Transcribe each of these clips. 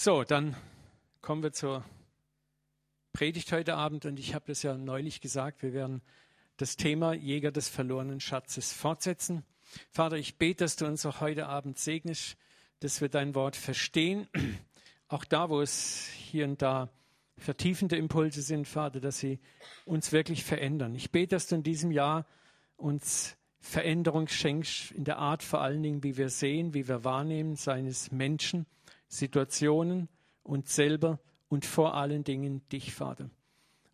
So, dann kommen wir zur Predigt heute Abend und ich habe das ja neulich gesagt, wir werden das Thema Jäger des verlorenen Schatzes fortsetzen. Vater, ich bete, dass du uns auch heute Abend segnest, dass wir dein Wort verstehen, auch da, wo es hier und da vertiefende Impulse sind, Vater, dass sie uns wirklich verändern. Ich bete, dass du in diesem Jahr uns Veränderung schenkst, in der Art vor allen Dingen, wie wir sehen, wie wir wahrnehmen, seines Menschen, Situationen, uns selber und vor allen Dingen dich, Vater.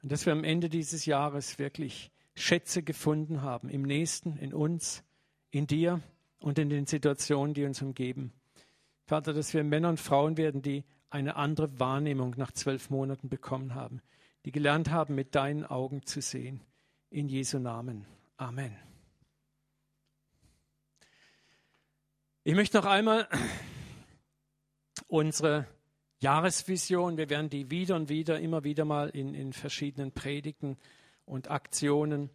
Und dass wir am Ende dieses Jahres wirklich Schätze gefunden haben, im Nächsten, in uns, in dir und in den Situationen, die uns umgeben. Vater, dass wir Männer und Frauen werden, die eine andere Wahrnehmung nach zwölf Monaten bekommen haben, die gelernt haben, mit deinen Augen zu sehen. In Jesu Namen. Amen. Ich möchte noch einmal unsere Jahresvision, wir werden die wieder und wieder, immer wieder mal in, in verschiedenen Predigten und Aktionen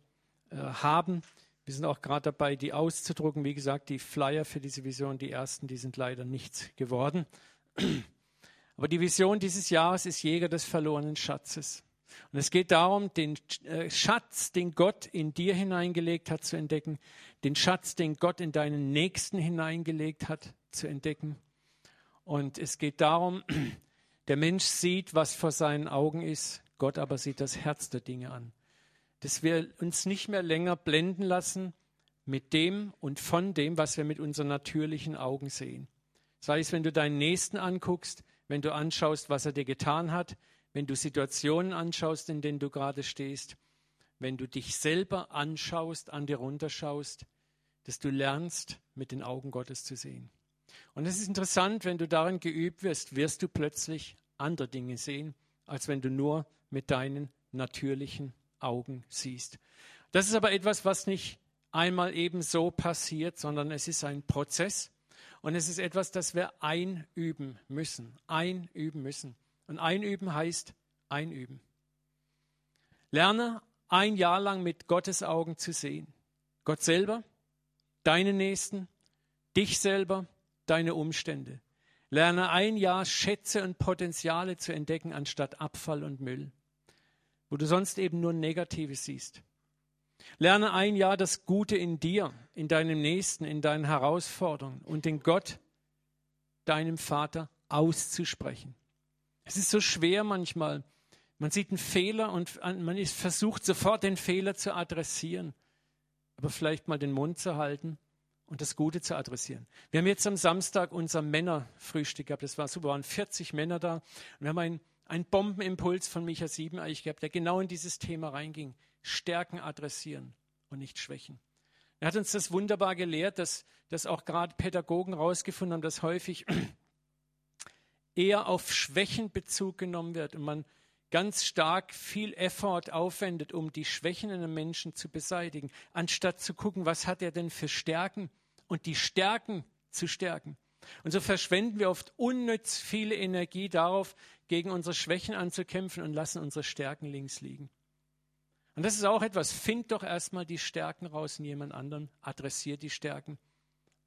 äh, haben. Wir sind auch gerade dabei, die auszudrucken. Wie gesagt, die Flyer für diese Vision, die ersten, die sind leider nichts geworden. Aber die Vision dieses Jahres ist Jäger des verlorenen Schatzes. Und es geht darum, den äh, Schatz, den Gott in dir hineingelegt hat, zu entdecken, den Schatz, den Gott in deinen Nächsten hineingelegt hat, zu entdecken. Und es geht darum, der Mensch sieht, was vor seinen Augen ist, Gott aber sieht das Herz der Dinge an. Dass wir uns nicht mehr länger blenden lassen mit dem und von dem, was wir mit unseren natürlichen Augen sehen. Sei es, wenn du deinen Nächsten anguckst, wenn du anschaust, was er dir getan hat, wenn du Situationen anschaust, in denen du gerade stehst, wenn du dich selber anschaust, an dir runterschaust, dass du lernst, mit den Augen Gottes zu sehen. Und es ist interessant, wenn du darin geübt wirst, wirst du plötzlich andere Dinge sehen, als wenn du nur mit deinen natürlichen Augen siehst. Das ist aber etwas, was nicht einmal eben so passiert, sondern es ist ein Prozess und es ist etwas, das wir einüben müssen. Einüben müssen. Und einüben heißt einüben. Lerne ein Jahr lang mit Gottes Augen zu sehen. Gott selber, deine Nächsten, dich selber, deine Umstände. Lerne ein Jahr Schätze und Potenziale zu entdecken anstatt Abfall und Müll, wo du sonst eben nur Negatives siehst. Lerne ein Jahr das Gute in dir, in deinem Nächsten, in deinen Herausforderungen und den Gott, deinem Vater, auszusprechen. Es ist so schwer manchmal. Man sieht einen Fehler und man ist versucht, sofort den Fehler zu adressieren. Aber vielleicht mal den Mund zu halten und das Gute zu adressieren. Wir haben jetzt am Samstag unser Männerfrühstück gehabt. Das war super, waren 40 Männer da. Und wir haben einen, einen Bombenimpuls von Micha 7 eigentlich gehabt, der genau in dieses Thema reinging. Stärken adressieren und nicht schwächen. Er hat uns das wunderbar gelehrt, dass, dass auch gerade Pädagogen herausgefunden haben, dass häufig eher auf Schwächen Bezug genommen wird und man ganz stark viel Effort aufwendet, um die Schwächen in einem Menschen zu beseitigen, anstatt zu gucken, was hat er denn für Stärken und die Stärken zu stärken. Und so verschwenden wir oft unnütz viele Energie darauf, gegen unsere Schwächen anzukämpfen und lassen unsere Stärken links liegen. Und das ist auch etwas, find doch erstmal die Stärken raus in jemand anderen, adressiert die Stärken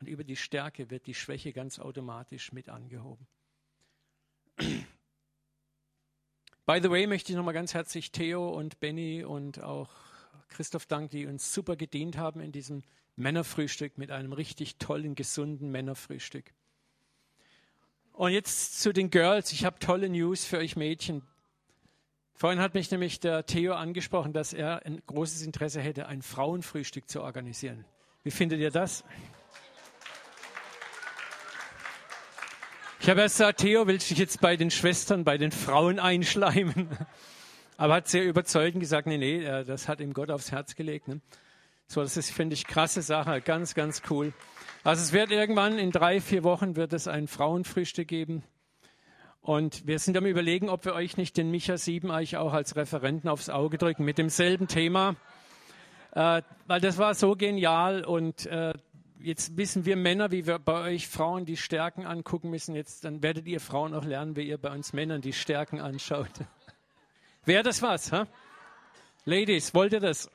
und über die Stärke wird die Schwäche ganz automatisch mit angehoben. By the way möchte ich nochmal ganz herzlich Theo und Benny und auch Christoph danken, die uns super gedient haben in diesem Männerfrühstück mit einem richtig tollen, gesunden Männerfrühstück. Und jetzt zu den Girls. Ich habe tolle News für euch Mädchen. Vorhin hat mich nämlich der Theo angesprochen, dass er ein großes Interesse hätte, ein Frauenfrühstück zu organisieren. Wie findet ihr das? Ich habe erst gesagt, Theo, willst du dich jetzt bei den Schwestern, bei den Frauen einschleimen? Aber hat sehr überzeugend gesagt, nee, nee, äh, das hat ihm Gott aufs Herz gelegt. Ne? So, das ist, finde ich, krasse Sache, ganz, ganz cool. Also es wird irgendwann in drei, vier Wochen wird es ein Frauenfrühstück geben. Und wir sind am überlegen, ob wir euch nicht den Micha 7 eigentlich auch als Referenten aufs Auge drücken mit demselben Thema. Äh, weil das war so genial und äh, jetzt wissen wir Männer, wie wir bei euch Frauen die Stärken angucken müssen. Jetzt dann werdet ihr Frauen auch lernen, wie ihr bei uns Männern die Stärken anschaut. Wäre das was? Huh? Ladies, wollt ihr das?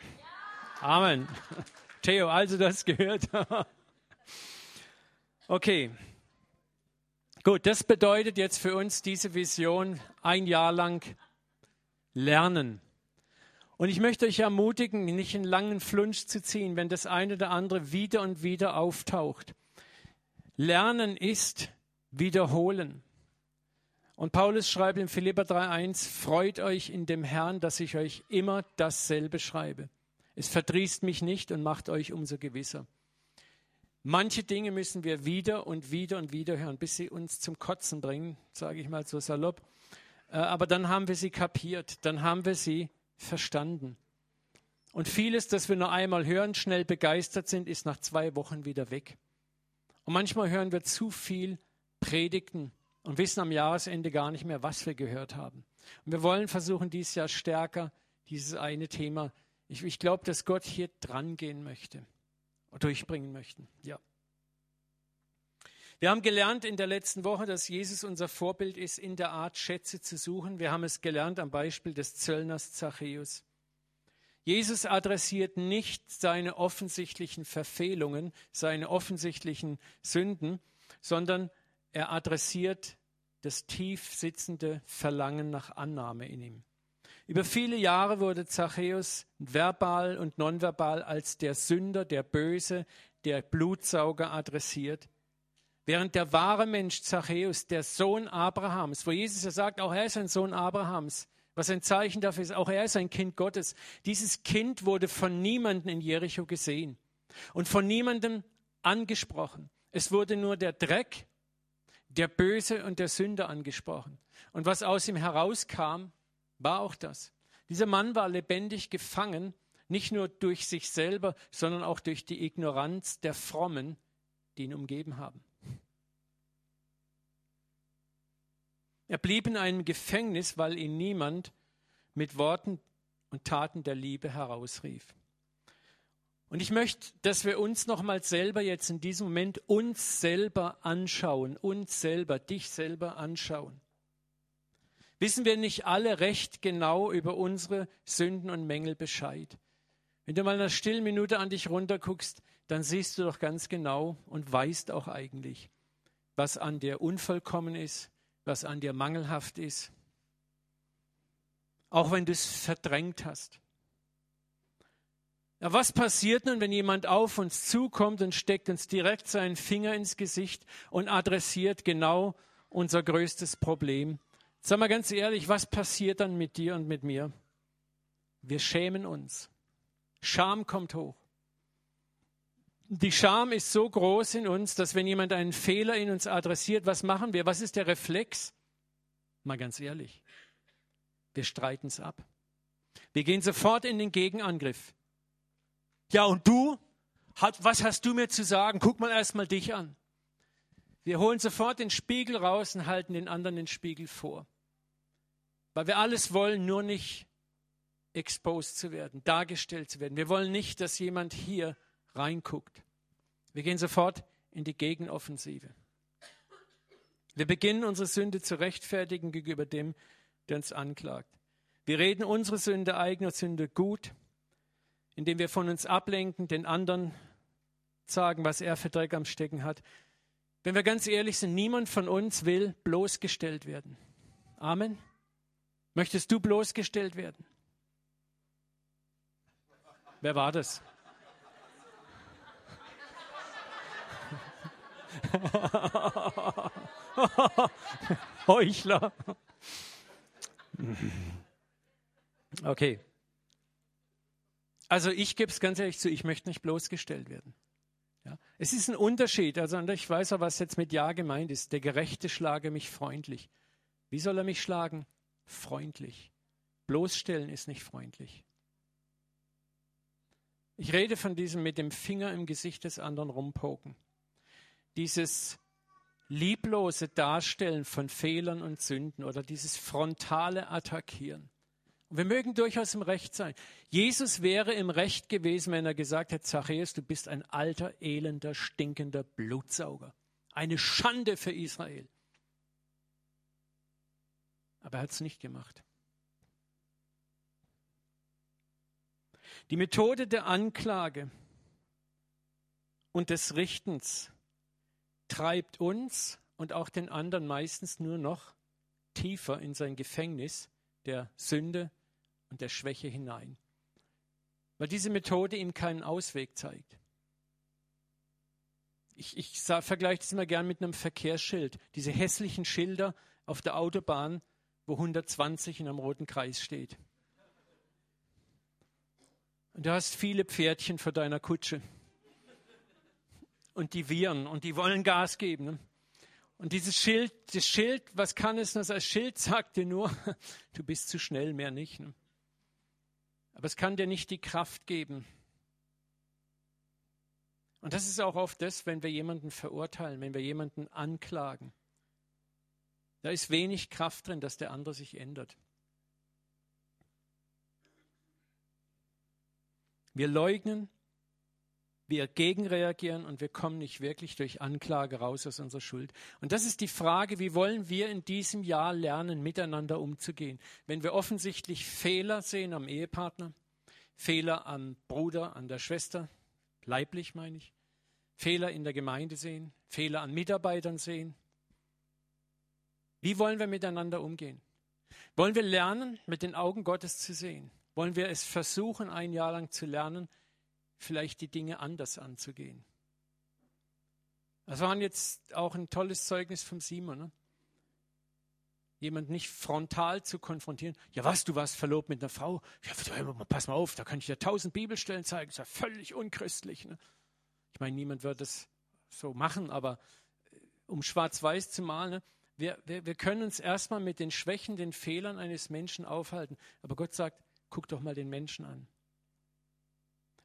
Amen. Theo, also das gehört. okay. Gut, das bedeutet jetzt für uns diese Vision ein Jahr lang lernen. Und ich möchte euch ermutigen, nicht einen langen Flunsch zu ziehen, wenn das eine oder andere wieder und wieder auftaucht. Lernen ist wiederholen. Und Paulus schreibt in Philipper 3,1: Freut euch in dem Herrn, dass ich euch immer dasselbe schreibe. Es verdrießt mich nicht und macht euch umso gewisser. Manche Dinge müssen wir wieder und wieder und wieder hören, bis sie uns zum Kotzen bringen, sage ich mal so salopp. Äh, aber dann haben wir sie kapiert, dann haben wir sie verstanden. Und vieles, das wir nur einmal hören, schnell begeistert sind, ist nach zwei Wochen wieder weg. Und manchmal hören wir zu viel Predigten und wissen am Jahresende gar nicht mehr, was wir gehört haben. Und wir wollen versuchen, dieses Jahr stärker dieses eine Thema. Ich, ich glaube, dass Gott hier dran gehen möchte durchbringen möchten. Ja. Wir haben gelernt in der letzten Woche, dass Jesus unser Vorbild ist, in der Art Schätze zu suchen. Wir haben es gelernt am Beispiel des Zöllners Zachäus. Jesus adressiert nicht seine offensichtlichen Verfehlungen, seine offensichtlichen Sünden, sondern er adressiert das tief sitzende Verlangen nach Annahme in ihm. Über viele Jahre wurde Zachäus verbal und nonverbal als der Sünder, der Böse, der Blutsauger adressiert. Während der wahre Mensch Zachäus, der Sohn Abrahams, wo Jesus ja sagt, auch er ist ein Sohn Abrahams, was ein Zeichen dafür ist, auch er ist ein Kind Gottes. Dieses Kind wurde von niemandem in Jericho gesehen und von niemandem angesprochen. Es wurde nur der Dreck, der Böse und der Sünder angesprochen. Und was aus ihm herauskam, war auch das. Dieser Mann war lebendig gefangen, nicht nur durch sich selber, sondern auch durch die Ignoranz der Frommen, die ihn umgeben haben. Er blieb in einem Gefängnis, weil ihn niemand mit Worten und Taten der Liebe herausrief. Und ich möchte, dass wir uns nochmal selber jetzt in diesem Moment uns selber anschauen, uns selber, dich selber anschauen. Wissen wir nicht alle recht genau über unsere Sünden und Mängel Bescheid? Wenn du mal in einer stillen Minute an dich runterguckst, dann siehst du doch ganz genau und weißt auch eigentlich, was an dir unvollkommen ist, was an dir mangelhaft ist. Auch wenn du es verdrängt hast. Ja, was passiert nun, wenn jemand auf uns zukommt und steckt uns direkt seinen Finger ins Gesicht und adressiert genau unser größtes Problem? Sag mal ganz ehrlich, was passiert dann mit dir und mit mir? Wir schämen uns. Scham kommt hoch. Die Scham ist so groß in uns, dass wenn jemand einen Fehler in uns adressiert, was machen wir? Was ist der Reflex? Mal ganz ehrlich. Wir streiten es ab. Wir gehen sofort in den Gegenangriff. Ja, und du? Was hast du mir zu sagen? Guck mal erst mal dich an. Wir holen sofort den Spiegel raus und halten den anderen den Spiegel vor. Weil wir alles wollen, nur nicht exposed zu werden, dargestellt zu werden. Wir wollen nicht, dass jemand hier reinguckt. Wir gehen sofort in die Gegenoffensive. Wir beginnen unsere Sünde zu rechtfertigen gegenüber dem, der uns anklagt. Wir reden unsere Sünde, eigene Sünde gut, indem wir von uns ablenken, den anderen sagen, was er für Dreck am Stecken hat. Wenn wir ganz ehrlich sind, niemand von uns will bloßgestellt werden. Amen. Möchtest du bloßgestellt werden? Wer war das? Heuchler. Okay. Also ich gebe es ganz ehrlich zu, ich möchte nicht bloßgestellt werden. Ja, es ist ein Unterschied. Also ich weiß auch, was jetzt mit Ja gemeint ist. Der Gerechte schlage mich freundlich. Wie soll er mich schlagen? Freundlich. Bloßstellen ist nicht freundlich. Ich rede von diesem mit dem Finger im Gesicht des anderen rumpoken. Dieses lieblose Darstellen von Fehlern und Sünden oder dieses frontale Attackieren. Und wir mögen durchaus im Recht sein. Jesus wäre im Recht gewesen, wenn er gesagt hätte, Zachäus, du bist ein alter, elender, stinkender Blutsauger. Eine Schande für Israel. Aber er hat es nicht gemacht. Die Methode der Anklage und des Richtens treibt uns und auch den anderen meistens nur noch tiefer in sein Gefängnis der Sünde und der Schwäche hinein. Weil diese Methode ihm keinen Ausweg zeigt. Ich, ich vergleiche das immer gern mit einem Verkehrsschild. Diese hässlichen Schilder auf der Autobahn, wo 120 in einem roten Kreis steht. Und du hast viele Pferdchen vor deiner Kutsche. Und die wiehern und die wollen Gas geben. Ne? Und dieses Schild, das Schild, was kann es? Das Schild sagt dir nur, du bist zu schnell, mehr nicht. Ne? Aber es kann dir nicht die Kraft geben. Und das ist auch oft das, wenn wir jemanden verurteilen, wenn wir jemanden anklagen. Da ist wenig Kraft drin, dass der andere sich ändert. Wir leugnen, wir gegenreagieren und wir kommen nicht wirklich durch Anklage raus aus unserer Schuld. Und das ist die Frage, wie wollen wir in diesem Jahr lernen, miteinander umzugehen? Wenn wir offensichtlich Fehler sehen am Ehepartner, Fehler am Bruder, an der Schwester, leiblich meine ich, Fehler in der Gemeinde sehen, Fehler an Mitarbeitern sehen. Wie wollen wir miteinander umgehen? Wollen wir lernen, mit den Augen Gottes zu sehen? Wollen wir es versuchen, ein Jahr lang zu lernen, vielleicht die Dinge anders anzugehen? Das war jetzt auch ein tolles Zeugnis vom Simon. Ne? Jemand nicht frontal zu konfrontieren. Ja, was, du warst verlobt mit einer Frau? Ja, pass mal auf, da kann ich dir tausend Bibelstellen zeigen. Das ist ja völlig unchristlich. Ne? Ich meine, niemand wird das so machen, aber äh, um schwarz-weiß zu malen, ne? wir, wir, wir können uns erstmal mit den Schwächen, den Fehlern eines Menschen aufhalten. Aber Gott sagt, guck doch mal den Menschen an.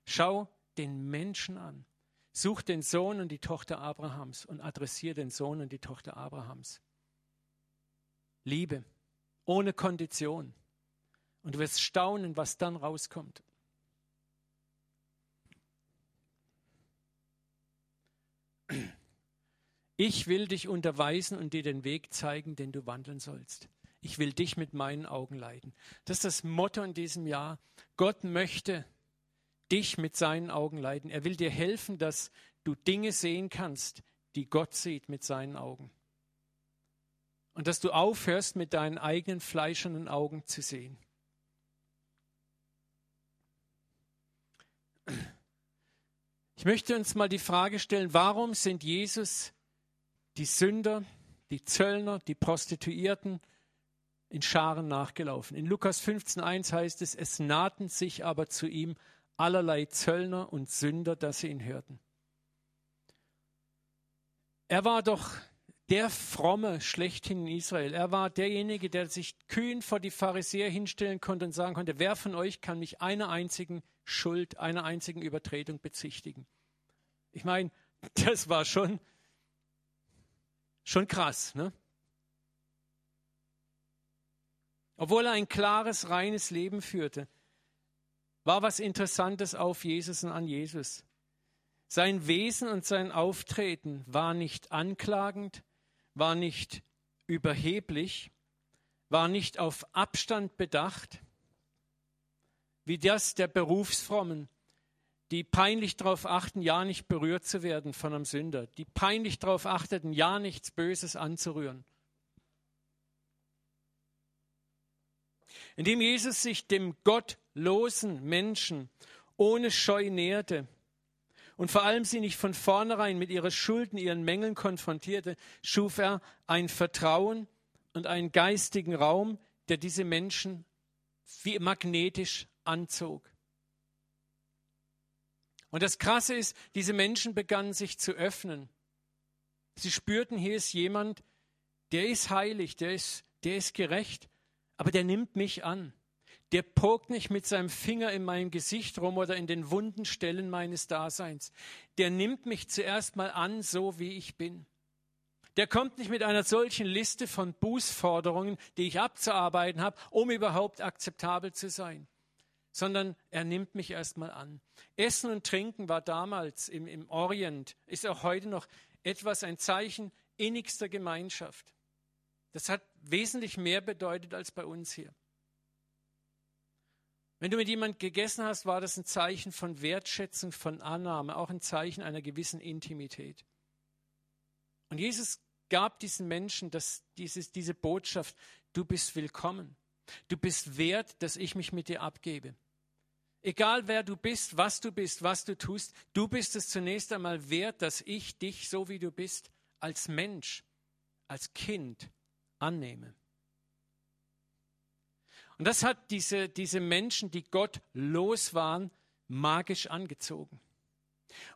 Schau den Menschen an. Such den Sohn und die Tochter Abrahams und adressiere den Sohn und die Tochter Abrahams. Liebe, ohne Kondition. Und du wirst staunen, was dann rauskommt. Ich will dich unterweisen und dir den Weg zeigen, den du wandeln sollst. Ich will dich mit meinen Augen leiden. Das ist das Motto in diesem Jahr. Gott möchte dich mit seinen Augen leiden. Er will dir helfen, dass du Dinge sehen kannst, die Gott sieht mit seinen Augen. Und dass du aufhörst, mit deinen eigenen fleischernen Augen zu sehen. Ich möchte uns mal die Frage stellen, warum sind Jesus die Sünder, die Zöllner, die Prostituierten in Scharen nachgelaufen? In Lukas 15.1 heißt es, es nahten sich aber zu ihm allerlei Zöllner und Sünder, dass sie ihn hörten. Er war doch der Fromme schlechthin in Israel. Er war derjenige, der sich kühn vor die Pharisäer hinstellen konnte und sagen konnte, wer von euch kann mich einer einzigen Schuld, einer einzigen Übertretung bezichtigen? Ich meine, das war schon, schon krass. Ne? Obwohl er ein klares, reines Leben führte, war was Interessantes auf Jesus und an Jesus. Sein Wesen und sein Auftreten war nicht anklagend, war nicht überheblich, war nicht auf Abstand bedacht, wie das der Berufsfrommen, die peinlich darauf achten, ja nicht berührt zu werden von einem Sünder, die peinlich darauf achteten, ja nichts Böses anzurühren. Indem Jesus sich dem gottlosen Menschen ohne Scheu näherte, und vor allem sie nicht von vornherein mit ihren Schulden, ihren Mängeln konfrontierte, schuf er ein Vertrauen und einen geistigen Raum, der diese Menschen wie magnetisch anzog. Und das Krasse ist, diese Menschen begannen sich zu öffnen. Sie spürten, hier ist jemand, der ist heilig, der ist, der ist gerecht, aber der nimmt mich an der pokt nicht mit seinem Finger in meinem Gesicht rum oder in den wunden Stellen meines Daseins. Der nimmt mich zuerst mal an, so wie ich bin. Der kommt nicht mit einer solchen Liste von Bußforderungen, die ich abzuarbeiten habe, um überhaupt akzeptabel zu sein, sondern er nimmt mich erst mal an. Essen und Trinken war damals im, im Orient, ist auch heute noch etwas, ein Zeichen innigster Gemeinschaft. Das hat wesentlich mehr bedeutet als bei uns hier. Wenn du mit jemandem gegessen hast, war das ein Zeichen von Wertschätzung, von Annahme, auch ein Zeichen einer gewissen Intimität. Und Jesus gab diesen Menschen das, dieses, diese Botschaft, du bist willkommen. Du bist wert, dass ich mich mit dir abgebe. Egal wer du bist, was du bist, was du tust, du bist es zunächst einmal wert, dass ich dich, so wie du bist, als Mensch, als Kind annehme. Und das hat diese, diese Menschen, die Gott los waren, magisch angezogen.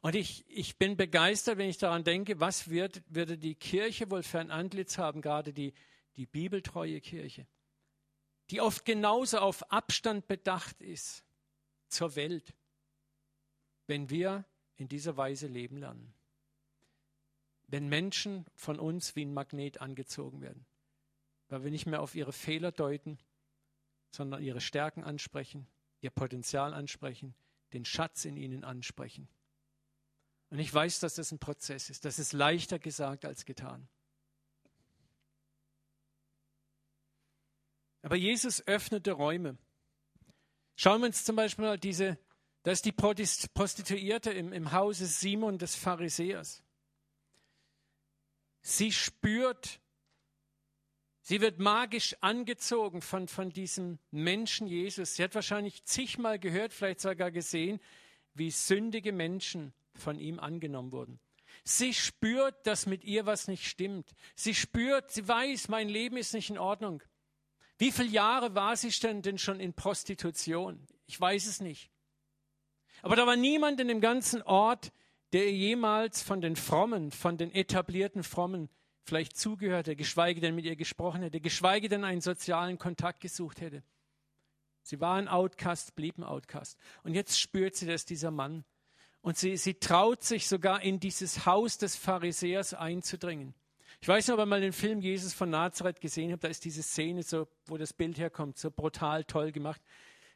Und ich, ich bin begeistert, wenn ich daran denke, was wird, würde die Kirche wohl für ein Antlitz haben, gerade die, die bibeltreue Kirche, die oft genauso auf Abstand bedacht ist zur Welt, wenn wir in dieser Weise leben lernen. Wenn Menschen von uns wie ein Magnet angezogen werden, weil wir nicht mehr auf ihre Fehler deuten, sondern ihre Stärken ansprechen, ihr Potenzial ansprechen, den Schatz in ihnen ansprechen. Und ich weiß, dass das ein Prozess ist. Das ist leichter gesagt als getan. Aber Jesus öffnete Räume. Schauen wir uns zum Beispiel mal diese, da ist die Prostituierte im, im Hause Simon des Pharisäers. Sie spürt, sie wird magisch angezogen von, von diesem Menschen Jesus. Sie hat wahrscheinlich zigmal gehört, vielleicht sogar gesehen, wie sündige Menschen von ihm angenommen wurden. Sie spürt, dass mit ihr was nicht stimmt. Sie spürt, sie weiß, mein Leben ist nicht in Ordnung. Wie viele Jahre war sie denn schon in Prostitution? Ich weiß es nicht. Aber da war niemand in dem ganzen Ort, der jemals von den Frommen, von den etablierten Frommen vielleicht zugehört hätte, geschweige denn mit ihr gesprochen hätte, geschweige denn einen sozialen Kontakt gesucht hätte. Sie war ein Outcast, blieb ein Outcast. Und jetzt spürt sie, dass dieser Mann und sie, sie traut sich sogar in dieses Haus des Pharisäers einzudringen. Ich weiß noch, ob ihr mal den Film Jesus von Nazareth gesehen habt, da ist diese Szene, so, wo das Bild herkommt, so brutal toll gemacht.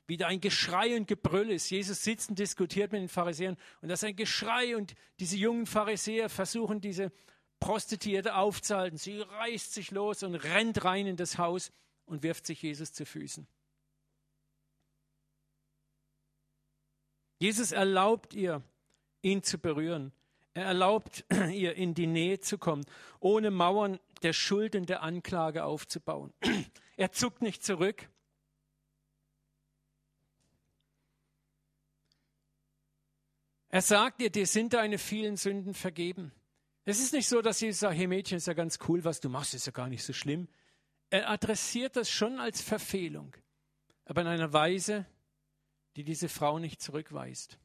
Wie da ein Geschrei und Gebrüll ist. Jesus sitzt und diskutiert mit den Pharisäern und das ist ein Geschrei und diese jungen Pharisäer versuchen, diese Prostituierte aufzuhalten. Sie reißt sich los und rennt rein in das Haus und wirft sich Jesus zu Füßen. Jesus erlaubt ihr, ihn zu berühren. Er erlaubt ihr, in die Nähe zu kommen, ohne Mauern der Schuld und der Anklage aufzubauen. Er zuckt nicht zurück. Er sagt ihr, dir sind deine vielen Sünden vergeben. Es ist nicht so, dass sie sagt, hey Mädchen, ist ja ganz cool, was du machst, ist ja gar nicht so schlimm. Er adressiert das schon als Verfehlung, aber in einer Weise, die diese Frau nicht zurückweist.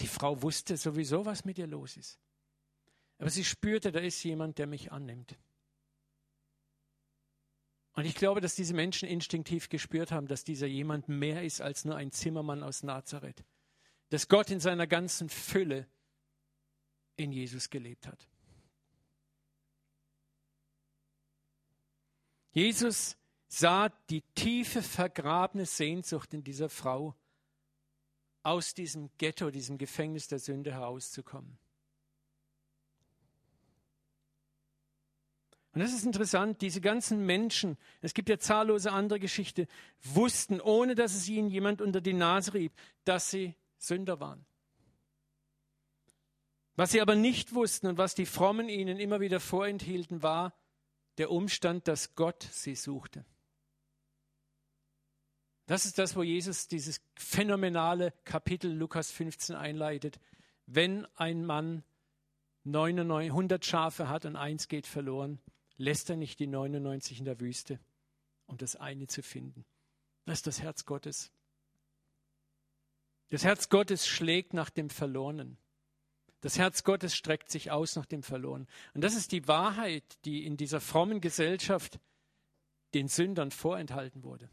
Die Frau wusste sowieso, was mit ihr los ist. Aber sie spürte, da ist jemand, der mich annimmt. Und ich glaube, dass diese Menschen instinktiv gespürt haben, dass dieser jemand mehr ist als nur ein Zimmermann aus Nazareth. Dass Gott in seiner ganzen Fülle in Jesus gelebt hat. Jesus sah die tiefe vergrabene Sehnsucht in dieser Frau aus diesem Ghetto, diesem Gefängnis der Sünde herauszukommen. Und das ist interessant, diese ganzen Menschen, es gibt ja zahllose andere Geschichten, wussten, ohne dass es ihnen jemand unter die Nase rieb, dass sie Sünder waren. Was sie aber nicht wussten und was die Frommen ihnen immer wieder vorenthielten, war der Umstand, dass Gott sie suchte. Das ist das, wo Jesus dieses phänomenale Kapitel Lukas 15 einleitet. Wenn ein Mann 99, 100 Schafe hat und eins geht verloren, lässt er nicht die 99 in der Wüste, um das eine zu finden. Das ist das Herz Gottes. Das Herz Gottes schlägt nach dem Verlorenen. Das Herz Gottes streckt sich aus nach dem Verlorenen. Und das ist die Wahrheit, die in dieser frommen Gesellschaft den Sündern vorenthalten wurde.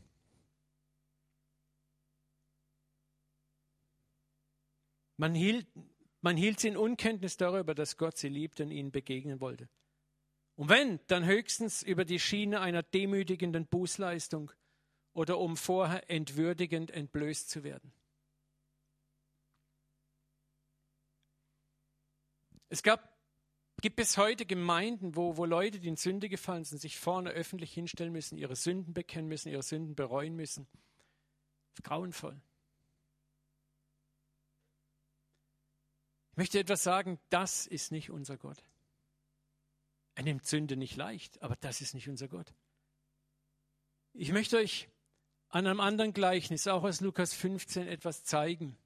Man hielt, man hielt sie in Unkenntnis darüber, dass Gott sie liebte und ihnen begegnen wollte. Und wenn, dann höchstens über die Schiene einer demütigenden Bußleistung oder um vorher entwürdigend entblößt zu werden. Es gab, gibt bis heute Gemeinden, wo, wo Leute, die in Sünde gefallen sind, sich vorne öffentlich hinstellen müssen, ihre Sünden bekennen müssen, ihre Sünden bereuen müssen. Grauenvoll. möchte etwas sagen, das ist nicht unser Gott. Er nimmt Sünde nicht leicht, aber das ist nicht unser Gott. Ich möchte euch an einem anderen Gleichnis, auch aus Lukas 15, etwas zeigen.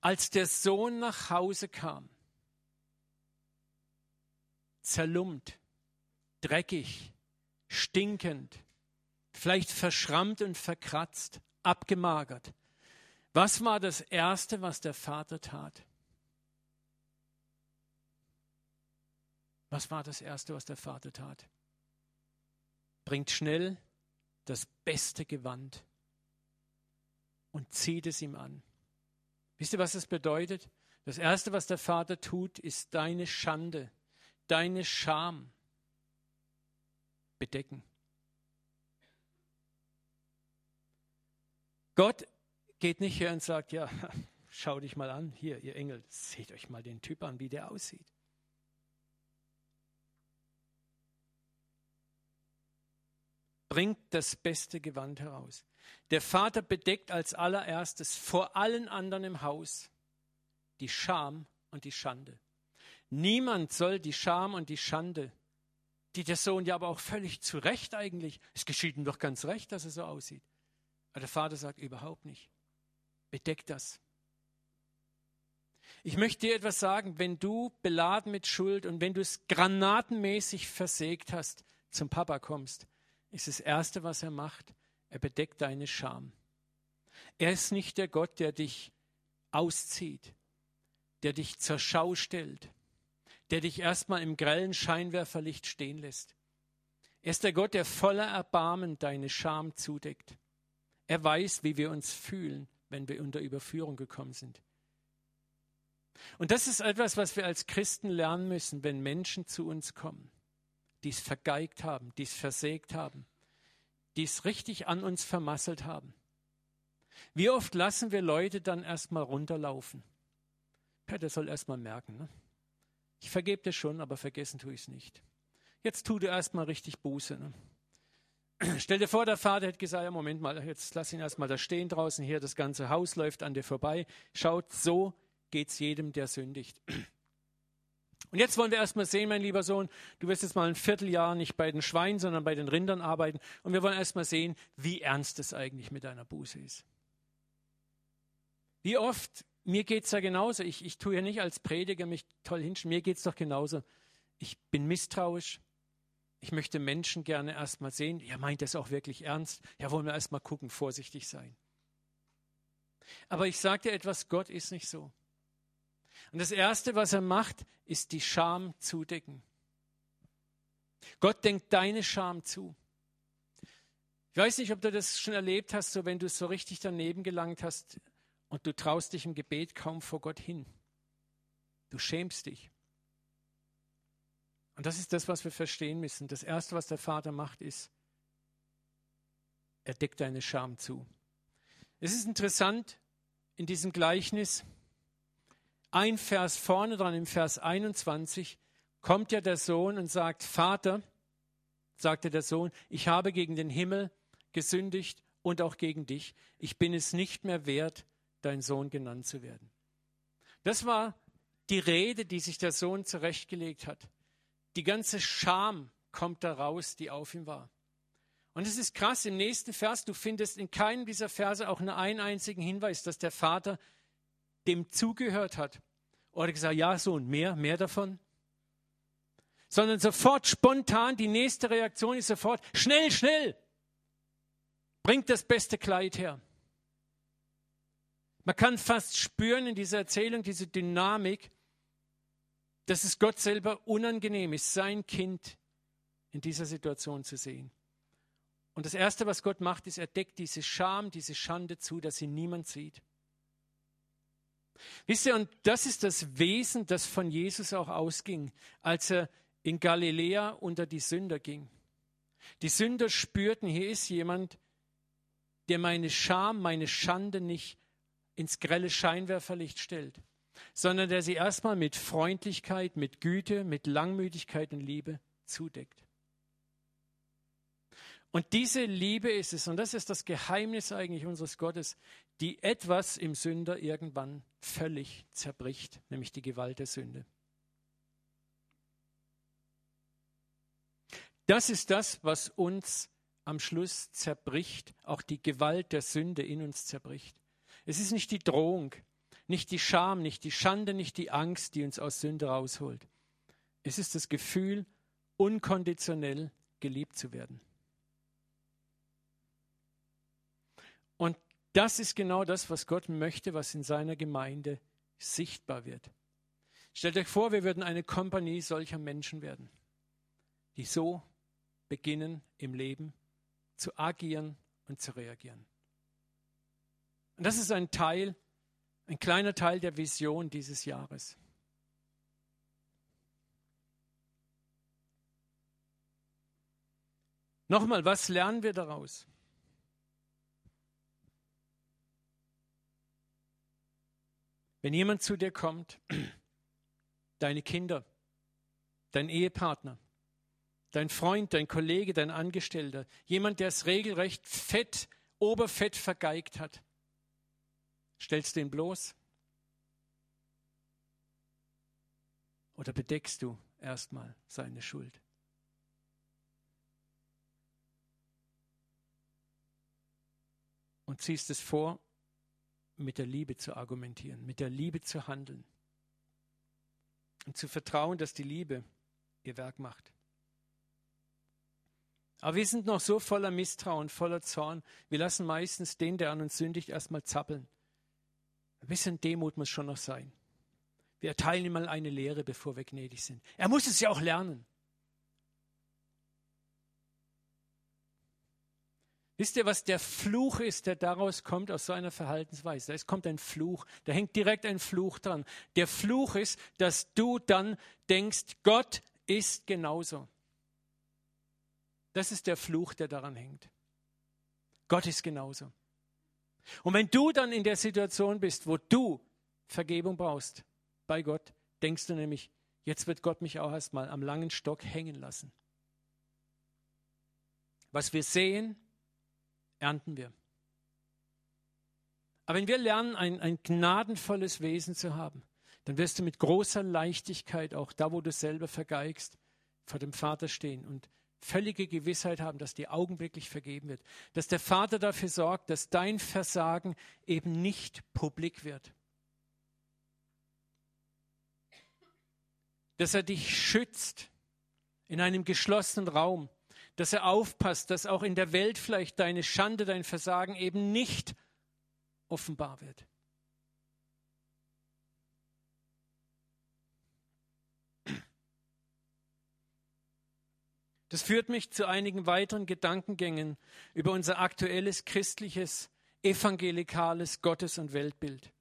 Als der Sohn nach Hause kam, zerlumpt, dreckig, stinkend, vielleicht verschrammt und verkratzt, abgemagert. Was war das Erste, was der Vater tat? Was war das Erste, was der Vater tat? Bringt schnell das beste Gewand und zieht es ihm an. Wisst ihr, was das bedeutet? Das Erste, was der Vater tut, ist deine Schande, deine Scham bedecken. Gott geht nicht her und sagt, ja, schau dich mal an, hier, ihr Engel, seht euch mal den Typ an, wie der aussieht. Bringt das beste Gewand heraus. Der Vater bedeckt als allererstes vor allen anderen im Haus die Scham und die Schande. Niemand soll die Scham und die Schande, die der Sohn ja aber auch völlig zu Recht eigentlich, es geschieht ihm doch ganz recht, dass er so aussieht. Aber der Vater sagt überhaupt nicht. Bedeck das. Ich möchte dir etwas sagen, wenn du beladen mit Schuld und wenn du es granatenmäßig versägt hast, zum Papa kommst, ist das Erste, was er macht, er bedeckt deine Scham. Er ist nicht der Gott, der dich auszieht, der dich zur Schau stellt, der dich erstmal im grellen Scheinwerferlicht stehen lässt. Er ist der Gott, der voller Erbarmen deine Scham zudeckt. Er weiß, wie wir uns fühlen, wenn wir unter Überführung gekommen sind. Und das ist etwas, was wir als Christen lernen müssen, wenn Menschen zu uns kommen, die es vergeigt haben, die es versägt haben, die es richtig an uns vermasselt haben. Wie oft lassen wir Leute dann erstmal runterlaufen? Ja, der soll erstmal merken. Ne? Ich vergebe dir schon, aber vergessen tue ich es nicht. Jetzt tu du erstmal richtig Buße. Ne? Stell dir vor, der Vater hätte gesagt, ja, Moment mal, jetzt lass ihn erstmal da stehen draußen hier, das ganze Haus läuft an dir vorbei. Schaut, so geht's jedem, der sündigt. Und jetzt wollen wir erstmal sehen, mein lieber Sohn, du wirst jetzt mal ein Vierteljahr nicht bei den Schweinen, sondern bei den Rindern arbeiten. Und wir wollen erstmal sehen, wie ernst es eigentlich mit deiner Buße ist. Wie oft, mir geht's ja genauso, ich, ich tue ja nicht als Prediger mich toll hinstellen, mir geht's doch genauso. Ich bin misstrauisch, ich möchte Menschen gerne erstmal sehen. Ja, meint das auch wirklich ernst? Ja, wollen wir erstmal gucken, vorsichtig sein. Aber ich sage dir etwas, Gott ist nicht so. Und das Erste, was er macht, ist die Scham zudecken. Gott denkt deine Scham zu. Ich weiß nicht, ob du das schon erlebt hast, so wenn du so richtig daneben gelangt hast und du traust dich im Gebet kaum vor Gott hin. Du schämst dich. Und das ist das, was wir verstehen müssen. Das Erste, was der Vater macht, ist, er deckt deine Scham zu. Es ist interessant in diesem Gleichnis, ein Vers vorne dran, im Vers 21, kommt ja der Sohn und sagt, Vater, sagte der Sohn, ich habe gegen den Himmel gesündigt und auch gegen dich. Ich bin es nicht mehr wert, dein Sohn genannt zu werden. Das war die Rede, die sich der Sohn zurechtgelegt hat. Die ganze Scham kommt da raus, die auf ihm war. Und es ist krass, im nächsten Vers, du findest in keinem dieser Verse auch nur einen einzigen Hinweis, dass der Vater dem zugehört hat. Oder gesagt, ja, Sohn, mehr, mehr davon. Sondern sofort spontan, die nächste Reaktion ist sofort, schnell, schnell, bringt das beste Kleid her. Man kann fast spüren in dieser Erzählung diese Dynamik, dass es Gott selber unangenehm ist, sein Kind in dieser Situation zu sehen. Und das Erste, was Gott macht, ist, er deckt diese Scham, diese Schande zu, dass sie niemand sieht. Wisst ihr, und das ist das Wesen, das von Jesus auch ausging, als er in Galiläa unter die Sünder ging. Die Sünder spürten, hier ist jemand, der meine Scham, meine Schande nicht ins grelle Scheinwerferlicht stellt, sondern der sie erstmal mit Freundlichkeit, mit Güte, mit Langmütigkeit und Liebe zudeckt. Und diese Liebe ist es, und das ist das Geheimnis eigentlich unseres Gottes, die etwas im Sünder irgendwann völlig zerbricht, nämlich die Gewalt der Sünde. das ist das, was uns am Schluss zerbricht, auch die Gewalt der Sünde in uns zerbricht. Es ist nicht die Drohung, nicht die Scham, nicht die Schande, nicht die Angst, die uns aus Sünde rausholt. Es ist das Gefühl, unkonditionell geliebt zu werden. Und das ist genau das, was Gott möchte, was in seiner Gemeinde sichtbar wird. Stellt euch vor, wir würden eine Kompanie solcher Menschen werden, die so beginnen im Leben zu agieren und zu reagieren. Und das ist ein Teil, ein kleiner Teil der Vision dieses Jahres. Nochmal, was lernen wir daraus? Wenn jemand zu dir kommt, deine Kinder, dein Ehepartner, dein Freund, dein Kollege, dein Angestellter, jemand, der es regelrecht fett, oberfett vergeigt hat, stellst du ihn bloß? Oder bedeckst du erstmal seine Schuld? Und ziehst es vor, mit der Liebe zu argumentieren, mit der Liebe zu handeln und zu vertrauen, dass die Liebe ihr Werk macht. Aber wir sind noch so voller Misstrauen, voller Zorn. Wir lassen meistens den, der an uns sündigt, erstmal zappeln. Ein bisschen Demut muss schon noch sein. Wir erteilen ihm mal eine Lehre, bevor wir gnädig sind. Er muss es ja auch lernen. Wisst ihr, was der Fluch ist, der daraus kommt aus so einer Verhaltensweise? Es kommt ein Fluch, da hängt direkt ein Fluch dran. Der Fluch ist, dass du dann denkst, Gott ist genauso. Das ist der Fluch, der daran hängt. Gott ist genauso. Und wenn du dann in der Situation bist, wo du Vergebung brauchst bei Gott, denkst du nämlich, jetzt wird Gott mich auch erstmal am langen Stock hängen lassen. Was wir sehen, ernten wir. Aber wenn wir lernen, ein, ein gnadenvolles Wesen zu haben, dann wirst du mit großer Leichtigkeit auch da, wo du selber vergeigst, vor dem Vater stehen und völlige Gewissheit haben, dass dir augenblicklich vergeben wird. Dass der Vater dafür sorgt, dass dein Versagen eben nicht publik wird. Dass er dich schützt in einem geschlossenen Raum. Dass er aufpasst, dass auch in der Welt vielleicht deine Schande, dein Versagen eben nicht offenbar wird. Das führt mich zu einigen weiteren Gedankengängen über unser aktuelles christliches, evangelikales Gottes- und Weltbild.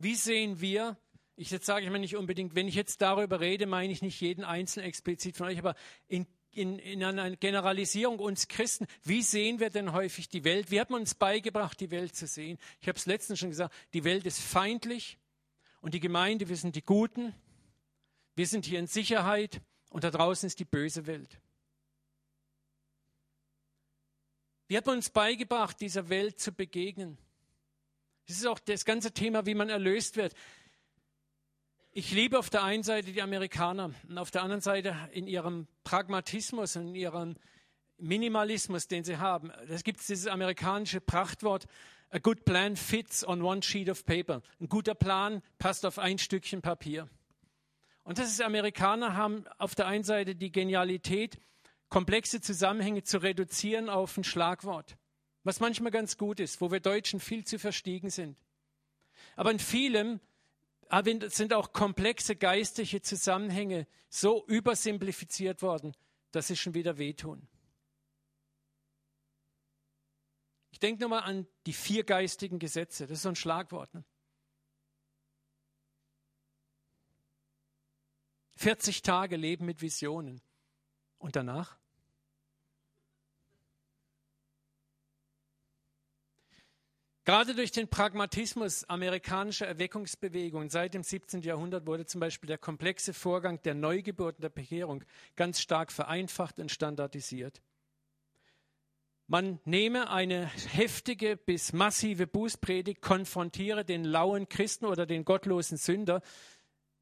Wie sehen wir, ich jetzt sage ich mal nicht unbedingt, wenn ich jetzt darüber rede, meine ich nicht jeden Einzelnen explizit von euch, aber in, in, in einer Generalisierung uns Christen, wie sehen wir denn häufig die Welt? Wie hat man uns beigebracht, die Welt zu sehen? Ich habe es letztens schon gesagt, die Welt ist feindlich und die Gemeinde, wir sind die Guten, wir sind hier in Sicherheit und da draußen ist die böse Welt. Wie hat man uns beigebracht, dieser Welt zu begegnen? Das ist auch das ganze Thema, wie man erlöst wird. Ich liebe auf der einen Seite die Amerikaner und auf der anderen Seite in ihrem Pragmatismus und in ihrem Minimalismus, den sie haben. Es gibt dieses amerikanische Prachtwort, a good plan fits on one sheet of paper. Ein guter Plan passt auf ein Stückchen Papier. Und das ist, Amerikaner haben auf der einen Seite die Genialität, komplexe Zusammenhänge zu reduzieren auf ein Schlagwort, was manchmal ganz gut ist, wo wir Deutschen viel zu verstiegen sind. Aber in vielem sind auch komplexe geistliche Zusammenhänge so übersimplifiziert worden, dass sie schon wieder wehtun. Ich denke nochmal an die vier geistigen Gesetze. Das ist so ein Schlagwort. Ne? 40 Tage Leben mit Visionen. Und danach? Gerade durch den Pragmatismus amerikanischer Erweckungsbewegungen seit dem 17. Jahrhundert wurde zum Beispiel der komplexe Vorgang der Neugeburt und der Bekehrung ganz stark vereinfacht und standardisiert. Man nehme eine heftige bis massive Bußpredigt, konfrontiere den lauen Christen oder den gottlosen Sünder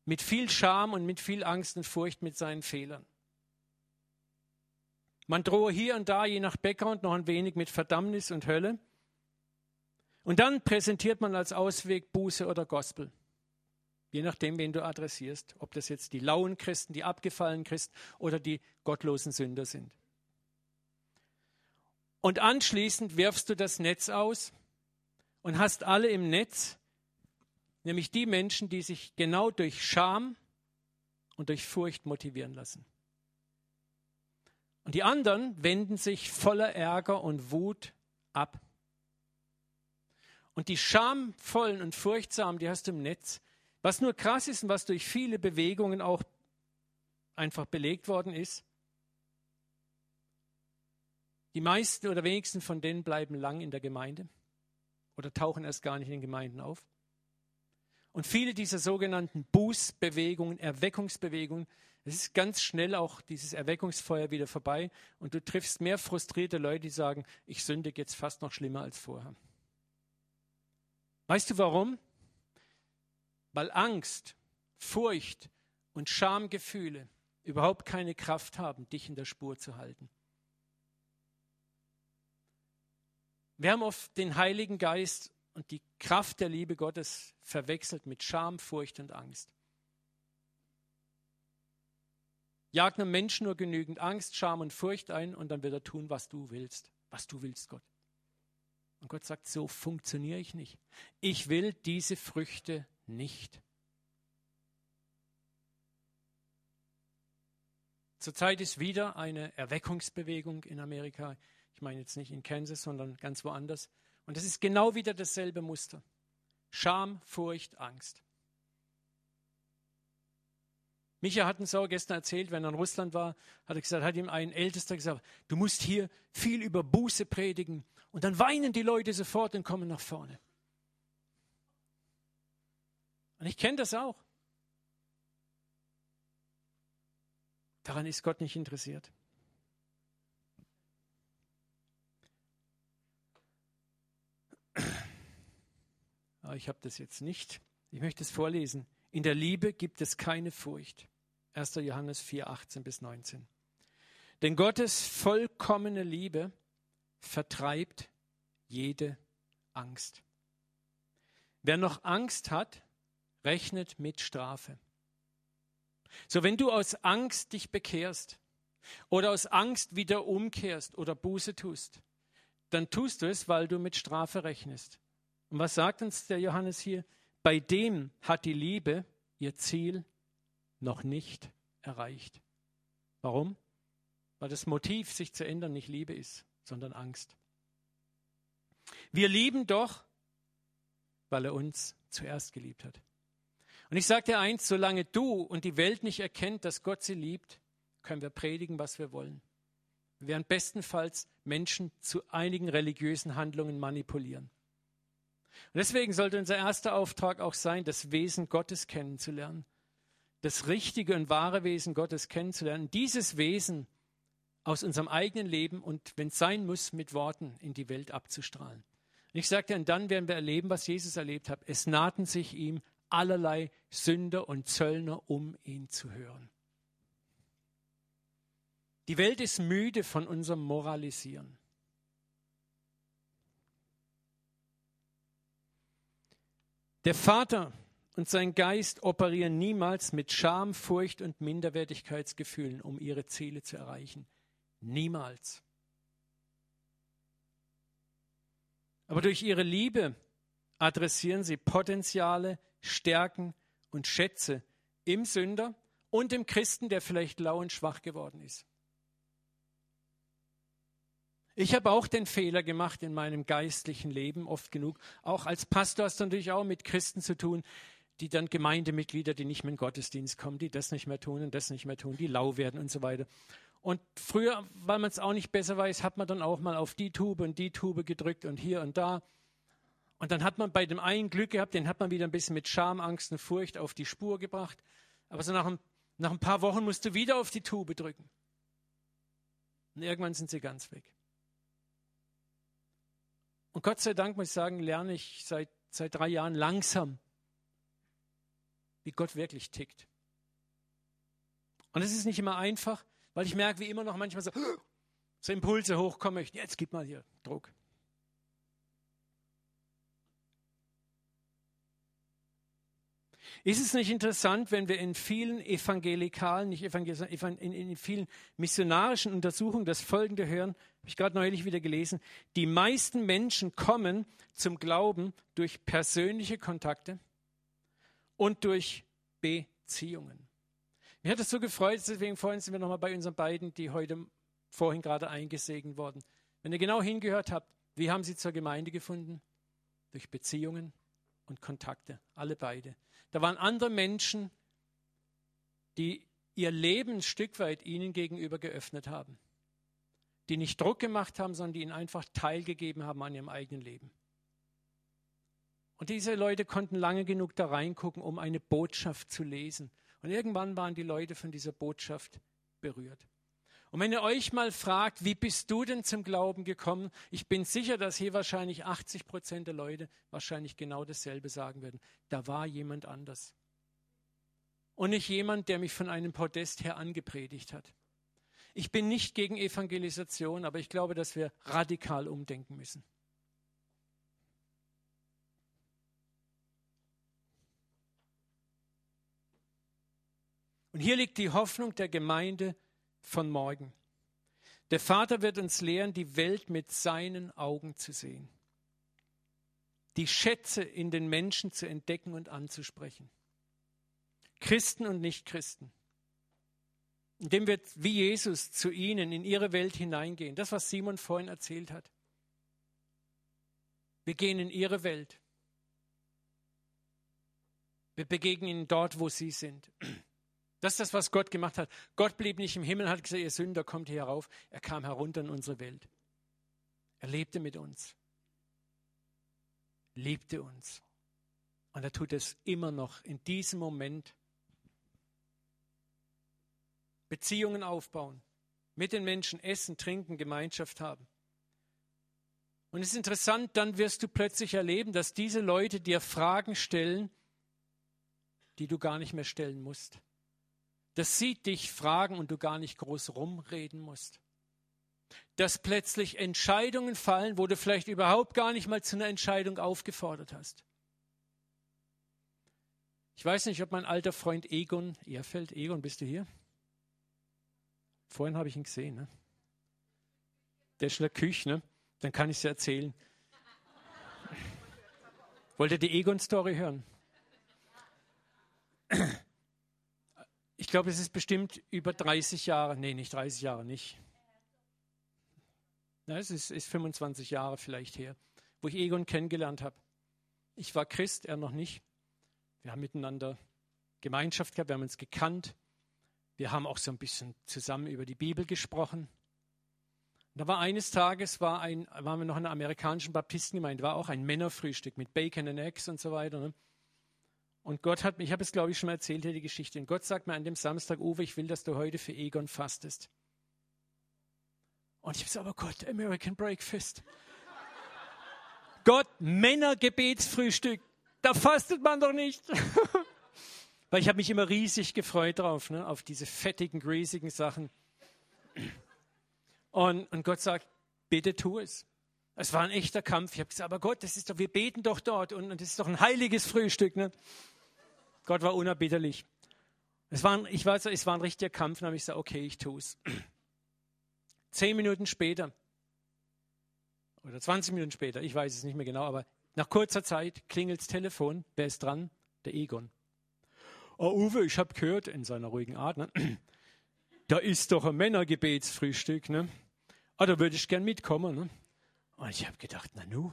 mit viel Scham und mit viel Angst und Furcht mit seinen Fehlern. Man drohe hier und da, je nach Background, noch ein wenig mit Verdammnis und Hölle. Und dann präsentiert man als Ausweg Buße oder Gospel. Je nachdem, wen du adressierst. Ob das jetzt die lauen Christen, die abgefallenen Christen oder die gottlosen Sünder sind. Und anschließend wirfst du das Netz aus und hast alle im Netz, nämlich die Menschen, die sich genau durch Scham und durch Furcht motivieren lassen. Und die anderen wenden sich voller Ärger und Wut ab. Und die schamvollen und furchtsamen, die hast du im Netz. Was nur krass ist und was durch viele Bewegungen auch einfach belegt worden ist, die meisten oder wenigsten von denen bleiben lang in der Gemeinde oder tauchen erst gar nicht in den Gemeinden auf. Und viele dieser sogenannten Bußbewegungen, Erweckungsbewegungen, es ist ganz schnell auch dieses Erweckungsfeuer wieder vorbei und du triffst mehr frustrierte Leute, die sagen, ich sündige jetzt fast noch schlimmer als vorher. Weißt du warum? Weil Angst, Furcht und Schamgefühle überhaupt keine Kraft haben, dich in der Spur zu halten. Wir haben oft den Heiligen Geist und die Kraft der Liebe Gottes verwechselt mit Scham, Furcht und Angst. Jag einem Menschen nur genügend Angst, Scham und Furcht ein und dann wird er tun, was du willst. Was du willst, Gott. Und Gott sagt, so funktioniere ich nicht. Ich will diese Früchte nicht. Zurzeit ist wieder eine Erweckungsbewegung in Amerika. Ich meine jetzt nicht in Kansas, sondern ganz woanders. Und es ist genau wieder dasselbe Muster. Scham, Furcht, Angst. Micha hat uns auch gestern erzählt, wenn er in Russland war, hat er gesagt, hat ihm ein Ältester gesagt, du musst hier viel über Buße predigen und dann weinen die Leute sofort und kommen nach vorne. Und ich kenne das auch. Daran ist Gott nicht interessiert. Aber ich habe das jetzt nicht. Ich möchte es vorlesen. In der Liebe gibt es keine Furcht. 1. Johannes 4, 18 bis 19. Denn Gottes vollkommene Liebe vertreibt jede Angst. Wer noch Angst hat, rechnet mit Strafe. So, wenn du aus Angst dich bekehrst oder aus Angst wieder umkehrst oder Buße tust, dann tust du es, weil du mit Strafe rechnest. Und was sagt uns der Johannes hier? Bei dem hat die Liebe ihr Ziel noch nicht erreicht. Warum? Weil das Motiv, sich zu ändern, nicht Liebe ist, sondern Angst. Wir lieben doch, weil er uns zuerst geliebt hat. Und ich sage dir eins, solange du und die Welt nicht erkennt, dass Gott sie liebt, können wir predigen, was wir wollen. Wir werden bestenfalls Menschen zu einigen religiösen Handlungen manipulieren. Und deswegen sollte unser erster Auftrag auch sein, das Wesen Gottes kennenzulernen. Das richtige und wahre Wesen Gottes kennenzulernen. Dieses Wesen aus unserem eigenen Leben und, wenn es sein muss, mit Worten in die Welt abzustrahlen. Und ich sagte, und dann werden wir erleben, was Jesus erlebt hat. Es nahten sich ihm allerlei Sünder und Zöllner, um ihn zu hören. Die Welt ist müde von unserem Moralisieren. Der Vater und sein Geist operieren niemals mit Scham, Furcht und Minderwertigkeitsgefühlen, um ihre Ziele zu erreichen. Niemals. Aber durch ihre Liebe adressieren sie Potenziale, Stärken und Schätze im Sünder und im Christen, der vielleicht lau und schwach geworden ist. Ich habe auch den Fehler gemacht in meinem geistlichen Leben, oft genug. Auch als Pastor hast du natürlich auch mit Christen zu tun, die dann Gemeindemitglieder, die nicht mehr in den Gottesdienst kommen, die das nicht mehr tun und das nicht mehr tun, die lau werden und so weiter. Und früher, weil man es auch nicht besser weiß, hat man dann auch mal auf die Tube und die Tube gedrückt und hier und da. Und dann hat man bei dem einen Glück gehabt, den hat man wieder ein bisschen mit Scham, Angst und Furcht auf die Spur gebracht. Aber so nach ein, nach ein paar Wochen musst du wieder auf die Tube drücken. Und irgendwann sind sie ganz weg. Und Gott sei Dank, muss ich sagen, lerne ich seit, seit drei Jahren langsam, wie Gott wirklich tickt. Und es ist nicht immer einfach, weil ich merke, wie immer noch manchmal so, so Impulse hochkommen möchten, jetzt gib mal hier Druck. Ist es nicht interessant, wenn wir in vielen evangelikalen, nicht evangelikalen, in, in vielen missionarischen Untersuchungen das Folgende hören, habe ich gerade neulich wieder gelesen, die meisten Menschen kommen zum Glauben durch persönliche Kontakte und durch Beziehungen. Mir hat es so gefreut, deswegen vorhin sind wir nochmal bei unseren beiden, die heute vorhin gerade eingesegnet wurden. Wenn ihr genau hingehört habt, wie haben sie zur Gemeinde gefunden? Durch Beziehungen und Kontakte, alle beide. Da waren andere Menschen, die ihr Leben ein Stück weit ihnen gegenüber geöffnet haben. Die nicht Druck gemacht haben, sondern die ihnen einfach teilgegeben haben an ihrem eigenen Leben. Und diese Leute konnten lange genug da reingucken, um eine Botschaft zu lesen. Und irgendwann waren die Leute von dieser Botschaft berührt. Und wenn ihr euch mal fragt, wie bist du denn zum Glauben gekommen? Ich bin sicher, dass hier wahrscheinlich 80 Prozent der Leute wahrscheinlich genau dasselbe sagen würden. Da war jemand anders. Und nicht jemand, der mich von einem Podest her angepredigt hat. Ich bin nicht gegen Evangelisation, aber ich glaube, dass wir radikal umdenken müssen. Und hier liegt die Hoffnung der Gemeinde von morgen. Der Vater wird uns lehren, die Welt mit seinen Augen zu sehen, die Schätze in den Menschen zu entdecken und anzusprechen. Christen und Nichtchristen. Indem wir wie Jesus zu ihnen in ihre Welt hineingehen. Das, was Simon vorhin erzählt hat. Wir gehen in ihre Welt. Wir begegnen ihnen dort, wo sie sind. Das ist das, was Gott gemacht hat. Gott blieb nicht im Himmel, hat gesagt, ihr Sünder kommt hier herauf. Er kam herunter in unsere Welt. Er lebte mit uns. Liebte uns. Und er tut es immer noch in diesem Moment. Beziehungen aufbauen, mit den Menschen essen, trinken, Gemeinschaft haben. Und es ist interessant, dann wirst du plötzlich erleben, dass diese Leute dir Fragen stellen, die du gar nicht mehr stellen musst dass sie dich fragen und du gar nicht groß rumreden musst. Dass plötzlich Entscheidungen fallen, wo du vielleicht überhaupt gar nicht mal zu einer Entscheidung aufgefordert hast. Ich weiß nicht, ob mein alter Freund Egon Ehrfeld, Egon, bist du hier? Vorhin habe ich ihn gesehen. Ne? Der ist in der Küche, ne? dann kann ich es erzählen. Wollt ihr die Egon-Story hören? Ich glaube, es ist bestimmt über 30 Jahre, nee, nicht 30 Jahre, nicht. Ja, es ist, ist 25 Jahre vielleicht her, wo ich Egon kennengelernt habe. Ich war Christ, er noch nicht. Wir haben miteinander Gemeinschaft gehabt, wir haben uns gekannt. Wir haben auch so ein bisschen zusammen über die Bibel gesprochen. Da war eines Tages, war ein, waren wir noch in einer amerikanischen Baptistengemeinde, war auch ein Männerfrühstück mit Bacon and Eggs und so weiter. Ne? Und Gott hat, ich habe es glaube ich schon mal erzählt hier die Geschichte. Und Gott sagt mir an dem Samstag, Uwe, ich will, dass du heute für Egon fastest. Und ich habe gesagt, aber Gott, American Breakfast. Gott, Männergebetsfrühstück, da fastet man doch nicht. Weil ich habe mich immer riesig gefreut drauf, ne, auf diese fettigen, greasigen Sachen. Und, und Gott sagt, bitte tu es. Es war ein echter Kampf. Ich habe gesagt, aber Gott, das ist doch, wir beten doch dort und, und das ist doch ein heiliges Frühstück. Ne? Gott war unerbitterlich. Es war, ich weiß, es war ein richtiger Kampf, dann habe ich gesagt, okay, ich tue es. Zehn Minuten später, oder 20 Minuten später, ich weiß es nicht mehr genau, aber nach kurzer Zeit klingelt das Telefon. Wer ist dran? Der Egon. Oh, Uwe, ich habe gehört, in seiner ruhigen Art, ne? da ist doch ein Männergebetsfrühstück. Ne? Ah, da würde ich gern mitkommen. Ne? Und ich habe gedacht, na nu,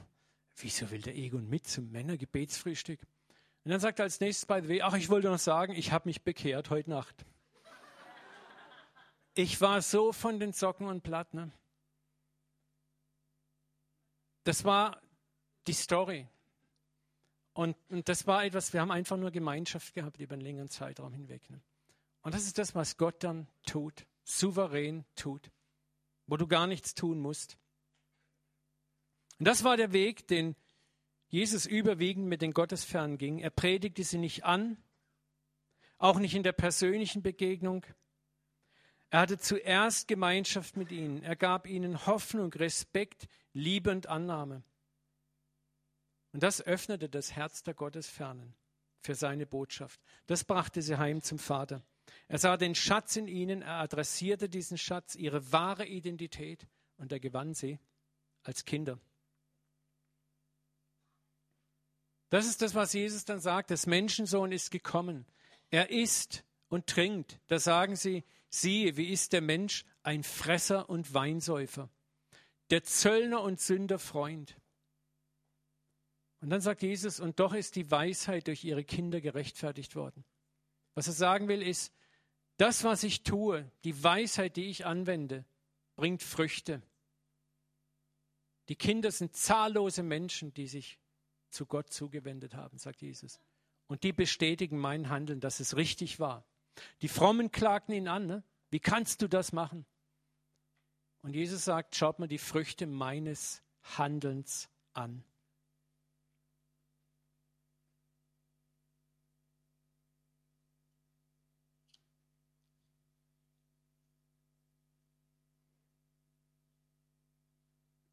wieso will der Egon mit zum Männergebetsfrühstück? Und dann sagt er als nächstes, by the way, ach, ich wollte noch sagen, ich habe mich bekehrt heute Nacht. Ich war so von den Socken und platt. Ne? Das war die Story. Und, und, das war etwas, wir haben einfach nur Gemeinschaft gehabt über einen längeren Zeitraum hinweg. Ne? Und das ist das, was Gott dann tut, souverän tut, wo du gar nichts tun musst. Und das war der Weg, den Jesus überwiegend mit den Gottesfernen ging. Er predigte sie nicht an, auch nicht in der persönlichen Begegnung. Er hatte zuerst Gemeinschaft mit ihnen. Er gab ihnen Hoffnung, Respekt, Liebe und Annahme. Und das öffnete das Herz der Gottesfernen für seine Botschaft. Das brachte sie heim zum Vater. Er sah den Schatz in ihnen, er adressierte diesen Schatz, ihre wahre Identität und er gewann sie als Kinder. Das ist das, was Jesus dann sagt. Das Menschensohn ist gekommen. Er isst und trinkt. Da sagen sie, siehe, wie ist der Mensch ein Fresser und Weinsäufer, der Zöllner und Sünder Freund. Und dann sagt Jesus, und doch ist die Weisheit durch ihre Kinder gerechtfertigt worden. Was er sagen will, ist, das, was ich tue, die Weisheit, die ich anwende, bringt Früchte. Die Kinder sind zahllose Menschen, die sich zu Gott zugewendet haben, sagt Jesus. Und die bestätigen mein Handeln, dass es richtig war. Die Frommen klagten ihn an. Ne? Wie kannst du das machen? Und Jesus sagt, schaut mal die Früchte meines Handelns an.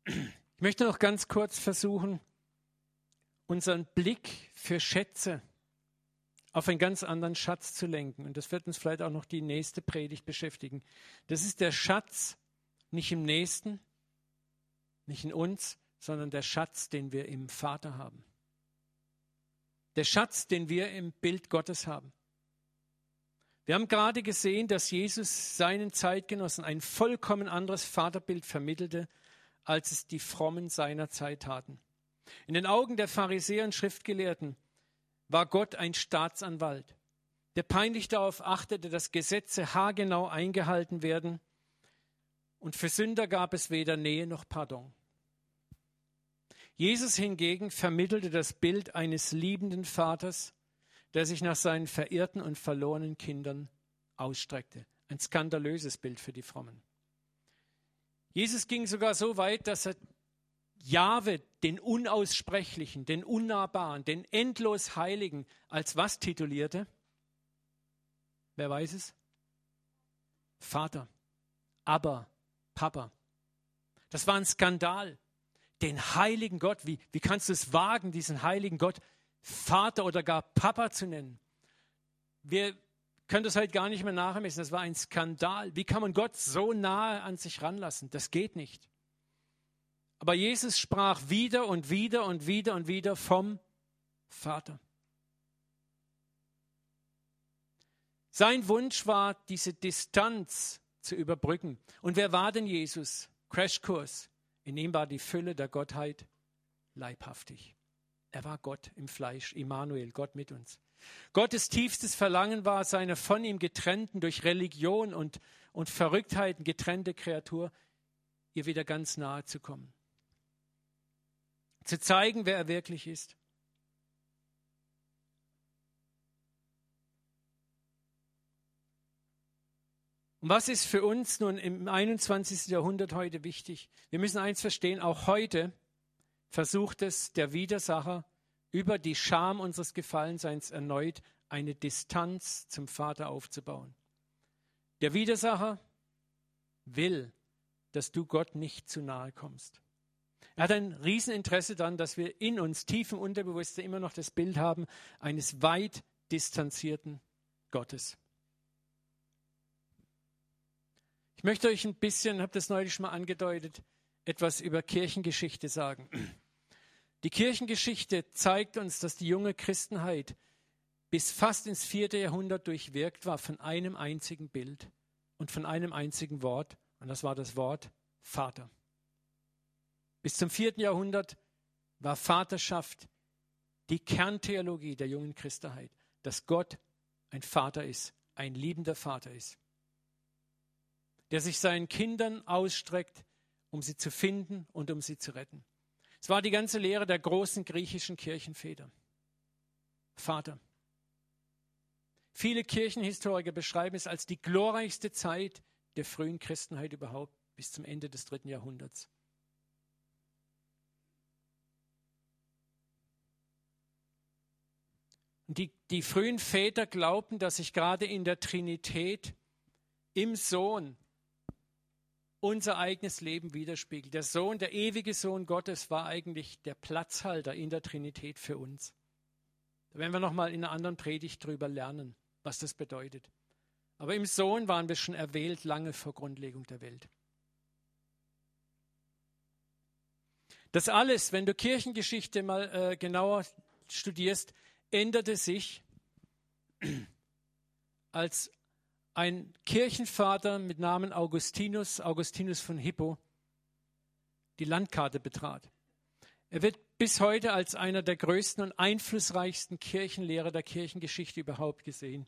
Ich möchte noch ganz kurz versuchen, unseren Blick für Schätze auf einen ganz anderen Schatz zu lenken. Und das wird uns vielleicht auch noch die nächste Predigt beschäftigen. Das ist der Schatz nicht im Nächsten, nicht in uns, sondern der Schatz, den wir im Vater haben. Der Schatz, den wir im Bild Gottes haben. Wir haben gerade gesehen, dass Jesus seinen Zeitgenossen ein vollkommen anderes Vaterbild vermittelte, als es die Frommen seiner Zeit taten. In den Augen der Pharisäer und Schriftgelehrten war Gott ein Staatsanwalt, der peinlich darauf achtete, dass Gesetze haargenau eingehalten werden. Und für Sünder gab es weder Nähe noch Pardon. Jesus hingegen vermittelte das Bild eines liebenden Vaters, der sich nach seinen verirrten und verlorenen Kindern ausstreckte. Ein skandalöses Bild für die Frommen. Jesus ging sogar so weit, dass er Jahwe, den Unaussprechlichen, den Unnahbaren, den endlos Heiligen, als was titulierte? Wer weiß es? Vater, aber Papa. Das war ein Skandal. Den heiligen Gott, wie, wie kannst du es wagen, diesen heiligen Gott Vater oder gar Papa zu nennen? Wir können das heute gar nicht mehr nachmessen. Das war ein Skandal. Wie kann man Gott so nahe an sich ranlassen? Das geht nicht. Aber Jesus sprach wieder und wieder und wieder und wieder vom Vater. Sein Wunsch war, diese Distanz zu überbrücken. Und wer war denn Jesus? Crashkurs. In ihm war die Fülle der Gottheit leibhaftig. Er war Gott im Fleisch, Immanuel, Gott mit uns. Gottes tiefstes Verlangen war, seine von ihm getrennten, durch Religion und, und Verrücktheiten getrennte Kreatur, ihr wieder ganz nahe zu kommen zu zeigen, wer er wirklich ist. Und was ist für uns nun im 21. Jahrhundert heute wichtig? Wir müssen eins verstehen, auch heute versucht es der Widersacher über die Scham unseres Gefallenseins erneut eine Distanz zum Vater aufzubauen. Der Widersacher will, dass du Gott nicht zu nahe kommst. Er hat ein Rieseninteresse daran, dass wir in uns tief im Unterbewusstsein immer noch das Bild haben eines weit distanzierten Gottes. Ich möchte euch ein bisschen, habe das neulich schon mal angedeutet, etwas über Kirchengeschichte sagen. Die Kirchengeschichte zeigt uns, dass die junge Christenheit bis fast ins vierte Jahrhundert durchwirkt war von einem einzigen Bild und von einem einzigen Wort, und das war das Wort Vater. Bis zum vierten Jahrhundert war Vaterschaft die Kerntheologie der jungen Christenheit, dass Gott ein Vater ist, ein liebender Vater ist, der sich seinen Kindern ausstreckt, um sie zu finden und um sie zu retten. Es war die ganze Lehre der großen griechischen Kirchenväter. Vater. Viele Kirchenhistoriker beschreiben es als die glorreichste Zeit der frühen Christenheit überhaupt bis zum Ende des dritten Jahrhunderts. Die, die frühen Väter glaubten, dass sich gerade in der Trinität im Sohn unser eigenes Leben widerspiegelt. Der Sohn, der ewige Sohn Gottes, war eigentlich der Platzhalter in der Trinität für uns. Da werden wir nochmal in einer anderen Predigt drüber lernen, was das bedeutet. Aber im Sohn waren wir schon erwählt lange vor Grundlegung der Welt. Das alles, wenn du Kirchengeschichte mal äh, genauer studierst, änderte sich, als ein Kirchenvater mit Namen Augustinus, Augustinus von Hippo, die Landkarte betrat. Er wird bis heute als einer der größten und einflussreichsten Kirchenlehrer der Kirchengeschichte überhaupt gesehen.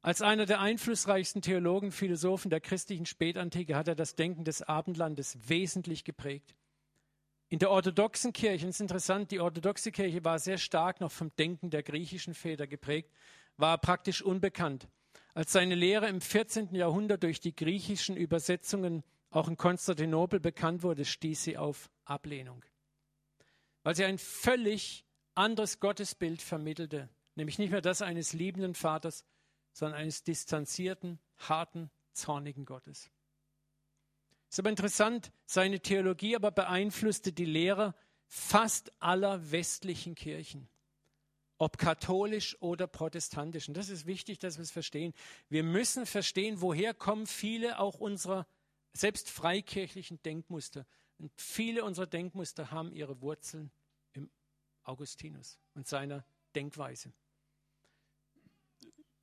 Als einer der einflussreichsten Theologen, Philosophen der christlichen Spätantike hat er das Denken des Abendlandes wesentlich geprägt. In der orthodoxen Kirche, das ist interessant, die orthodoxe Kirche war sehr stark noch vom Denken der griechischen Väter geprägt, war praktisch unbekannt. Als seine Lehre im 14. Jahrhundert durch die griechischen Übersetzungen auch in Konstantinopel bekannt wurde, stieß sie auf Ablehnung, weil sie ein völlig anderes Gottesbild vermittelte, nämlich nicht mehr das eines liebenden Vaters, sondern eines distanzierten, harten, zornigen Gottes. Ist aber interessant, seine Theologie aber beeinflusste die Lehre fast aller westlichen Kirchen, ob katholisch oder protestantisch. Und das ist wichtig, dass wir es verstehen. Wir müssen verstehen, woher kommen viele auch unserer selbst freikirchlichen Denkmuster. Und viele unserer Denkmuster haben ihre Wurzeln im Augustinus und seiner Denkweise.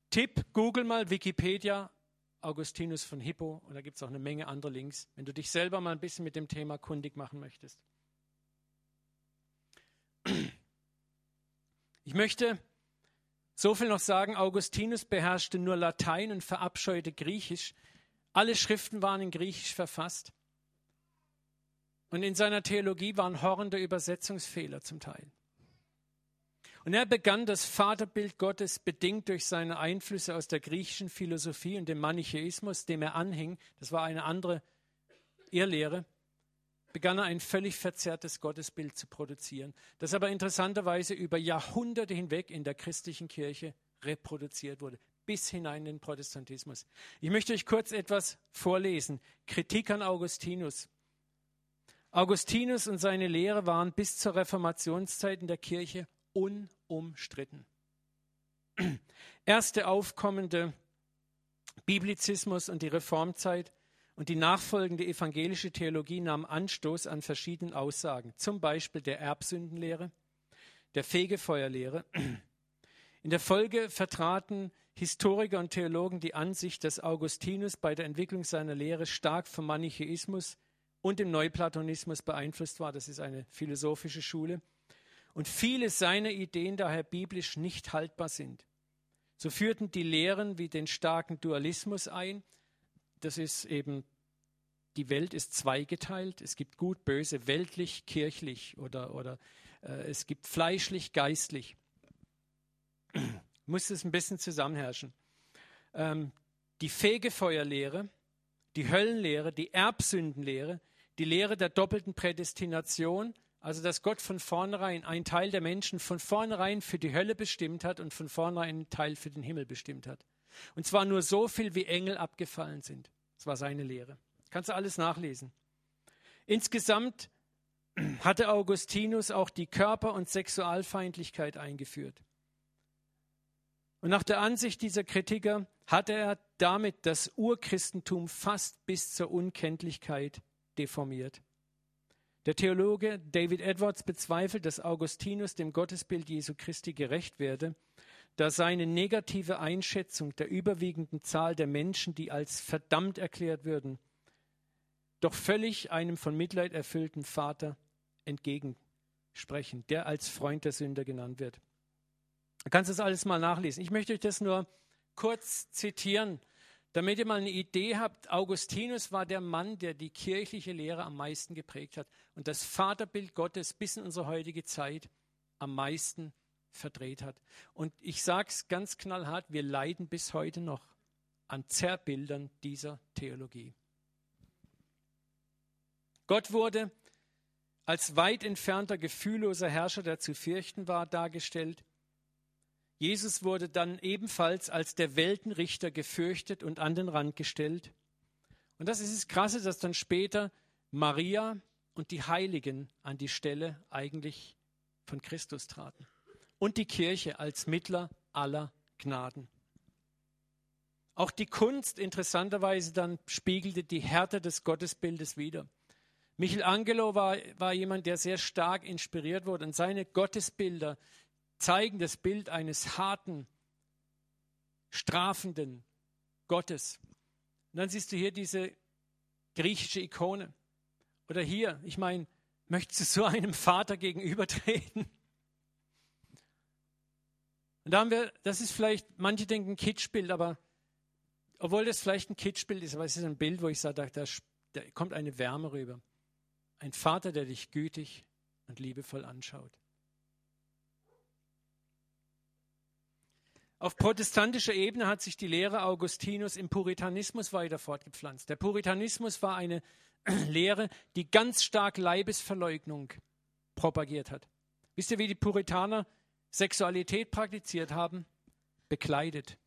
Tipp, google mal Wikipedia, Augustinus von Hippo und da gibt es auch eine Menge anderer Links, wenn du dich selber mal ein bisschen mit dem Thema kundig machen möchtest. Ich möchte so viel noch sagen, Augustinus beherrschte nur Latein und verabscheute Griechisch. Alle Schriften waren in Griechisch verfasst. Und in seiner Theologie waren horrende Übersetzungsfehler zum Teil. Und er begann das Vaterbild Gottes, bedingt durch seine Einflüsse aus der griechischen Philosophie und dem Manichäismus, dem er anhing, das war eine andere Irrlehre, begann er ein völlig verzerrtes Gottesbild zu produzieren, das aber interessanterweise über Jahrhunderte hinweg in der christlichen Kirche reproduziert wurde, bis hinein in den Protestantismus. Ich möchte euch kurz etwas vorlesen. Kritik an Augustinus. Augustinus und seine Lehre waren bis zur Reformationszeit in der Kirche unumstritten. Erste aufkommende Biblizismus und die Reformzeit und die nachfolgende evangelische Theologie nahmen Anstoß an verschiedenen Aussagen, zum Beispiel der Erbsündenlehre, der Fegefeuerlehre. In der Folge vertraten Historiker und Theologen die Ansicht, dass Augustinus bei der Entwicklung seiner Lehre stark vom Manichäismus und dem Neuplatonismus beeinflusst war. Das ist eine philosophische Schule und viele seiner Ideen daher biblisch nicht haltbar sind. So führten die Lehren wie den starken Dualismus ein. Das ist eben, die Welt ist zweigeteilt. Es gibt gut, böse, weltlich, kirchlich oder, oder äh, es gibt fleischlich, geistlich. Muss es ein bisschen zusammenherrschen. Ähm, die Fegefeuerlehre, die Höllenlehre, die Erbsündenlehre, die Lehre der doppelten Prädestination also, dass Gott von vornherein einen Teil der Menschen von vornherein für die Hölle bestimmt hat und von vornherein einen Teil für den Himmel bestimmt hat. Und zwar nur so viel, wie Engel abgefallen sind. Das war seine Lehre. Kannst du alles nachlesen. Insgesamt hatte Augustinus auch die Körper- und Sexualfeindlichkeit eingeführt. Und nach der Ansicht dieser Kritiker hatte er damit das Urchristentum fast bis zur Unkenntlichkeit deformiert. Der Theologe David Edwards bezweifelt, dass Augustinus dem Gottesbild Jesu Christi gerecht werde, da seine negative Einschätzung der überwiegenden Zahl der Menschen, die als verdammt erklärt würden, doch völlig einem von Mitleid erfüllten Vater entgegensprechen, der als Freund der Sünder genannt wird. Du kannst das alles mal nachlesen. Ich möchte euch das nur kurz zitieren, damit ihr mal eine Idee habt, Augustinus war der Mann, der die kirchliche Lehre am meisten geprägt hat und das Vaterbild Gottes bis in unsere heutige Zeit am meisten verdreht hat. Und ich sage es ganz knallhart, wir leiden bis heute noch an Zerrbildern dieser Theologie. Gott wurde als weit entfernter, gefühlloser Herrscher, der zu fürchten war, dargestellt. Jesus wurde dann ebenfalls als der Weltenrichter gefürchtet und an den Rand gestellt. Und das ist das Krasse, dass dann später Maria und die Heiligen an die Stelle eigentlich von Christus traten. Und die Kirche als Mittler aller Gnaden. Auch die Kunst interessanterweise dann spiegelte die Härte des Gottesbildes wider. Michelangelo war, war jemand, der sehr stark inspiriert wurde. Und seine Gottesbilder zeigen das Bild eines harten, strafenden Gottes. Und dann siehst du hier diese griechische Ikone. Oder hier, ich meine, möchtest du so einem Vater gegenübertreten? Und da haben wir, das ist vielleicht, manche denken Kitschbild, aber obwohl das vielleicht ein Kitschbild ist, aber es ist ein Bild, wo ich sage, da, da kommt eine Wärme rüber. Ein Vater, der dich gütig und liebevoll anschaut. Auf protestantischer Ebene hat sich die Lehre Augustinus im Puritanismus weiter fortgepflanzt. Der Puritanismus war eine Lehre, die ganz stark Leibesverleugnung propagiert hat. Wisst ihr, wie die Puritaner Sexualität praktiziert haben? Bekleidet.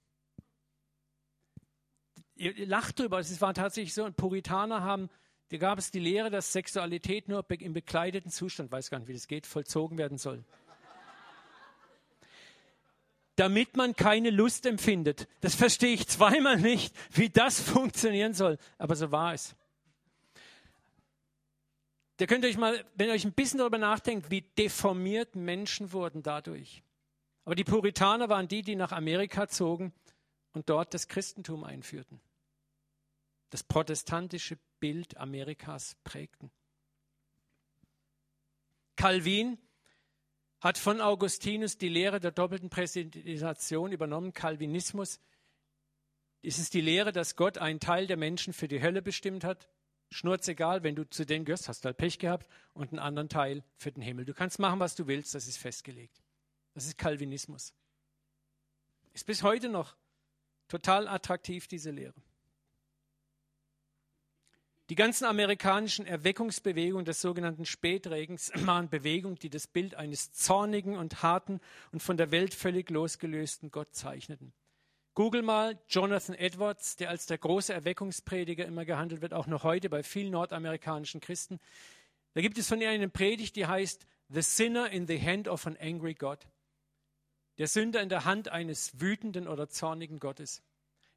Ihr lacht drüber, es war tatsächlich so, Puritaner haben, da gab es die Lehre, dass Sexualität nur im bekleideten Zustand, weiß gar nicht, wie das geht, vollzogen werden soll damit man keine Lust empfindet. Das verstehe ich zweimal nicht, wie das funktionieren soll, aber so war es. Da könnt ihr euch mal, wenn ihr euch ein bisschen darüber nachdenkt, wie deformiert Menschen wurden dadurch. Aber die Puritaner waren die, die nach Amerika zogen und dort das Christentum einführten. Das protestantische Bild Amerikas prägten. Calvin hat von Augustinus die Lehre der doppelten Präsentation übernommen, Calvinismus. Es ist die Lehre, dass Gott einen Teil der Menschen für die Hölle bestimmt hat. Schnurzegal, wenn du zu denen gehörst, hast du halt Pech gehabt und einen anderen Teil für den Himmel. Du kannst machen, was du willst, das ist festgelegt. Das ist Calvinismus. Ist bis heute noch total attraktiv, diese Lehre. Die ganzen amerikanischen Erweckungsbewegungen des sogenannten Spätregens waren Bewegungen, die das Bild eines zornigen und harten und von der Welt völlig losgelösten Gott zeichneten. Google mal Jonathan Edwards, der als der große Erweckungsprediger immer gehandelt wird, auch noch heute bei vielen nordamerikanischen Christen. Da gibt es von ihm eine Predigt, die heißt The Sinner in the Hand of an Angry God. Der Sünder in der Hand eines wütenden oder zornigen Gottes.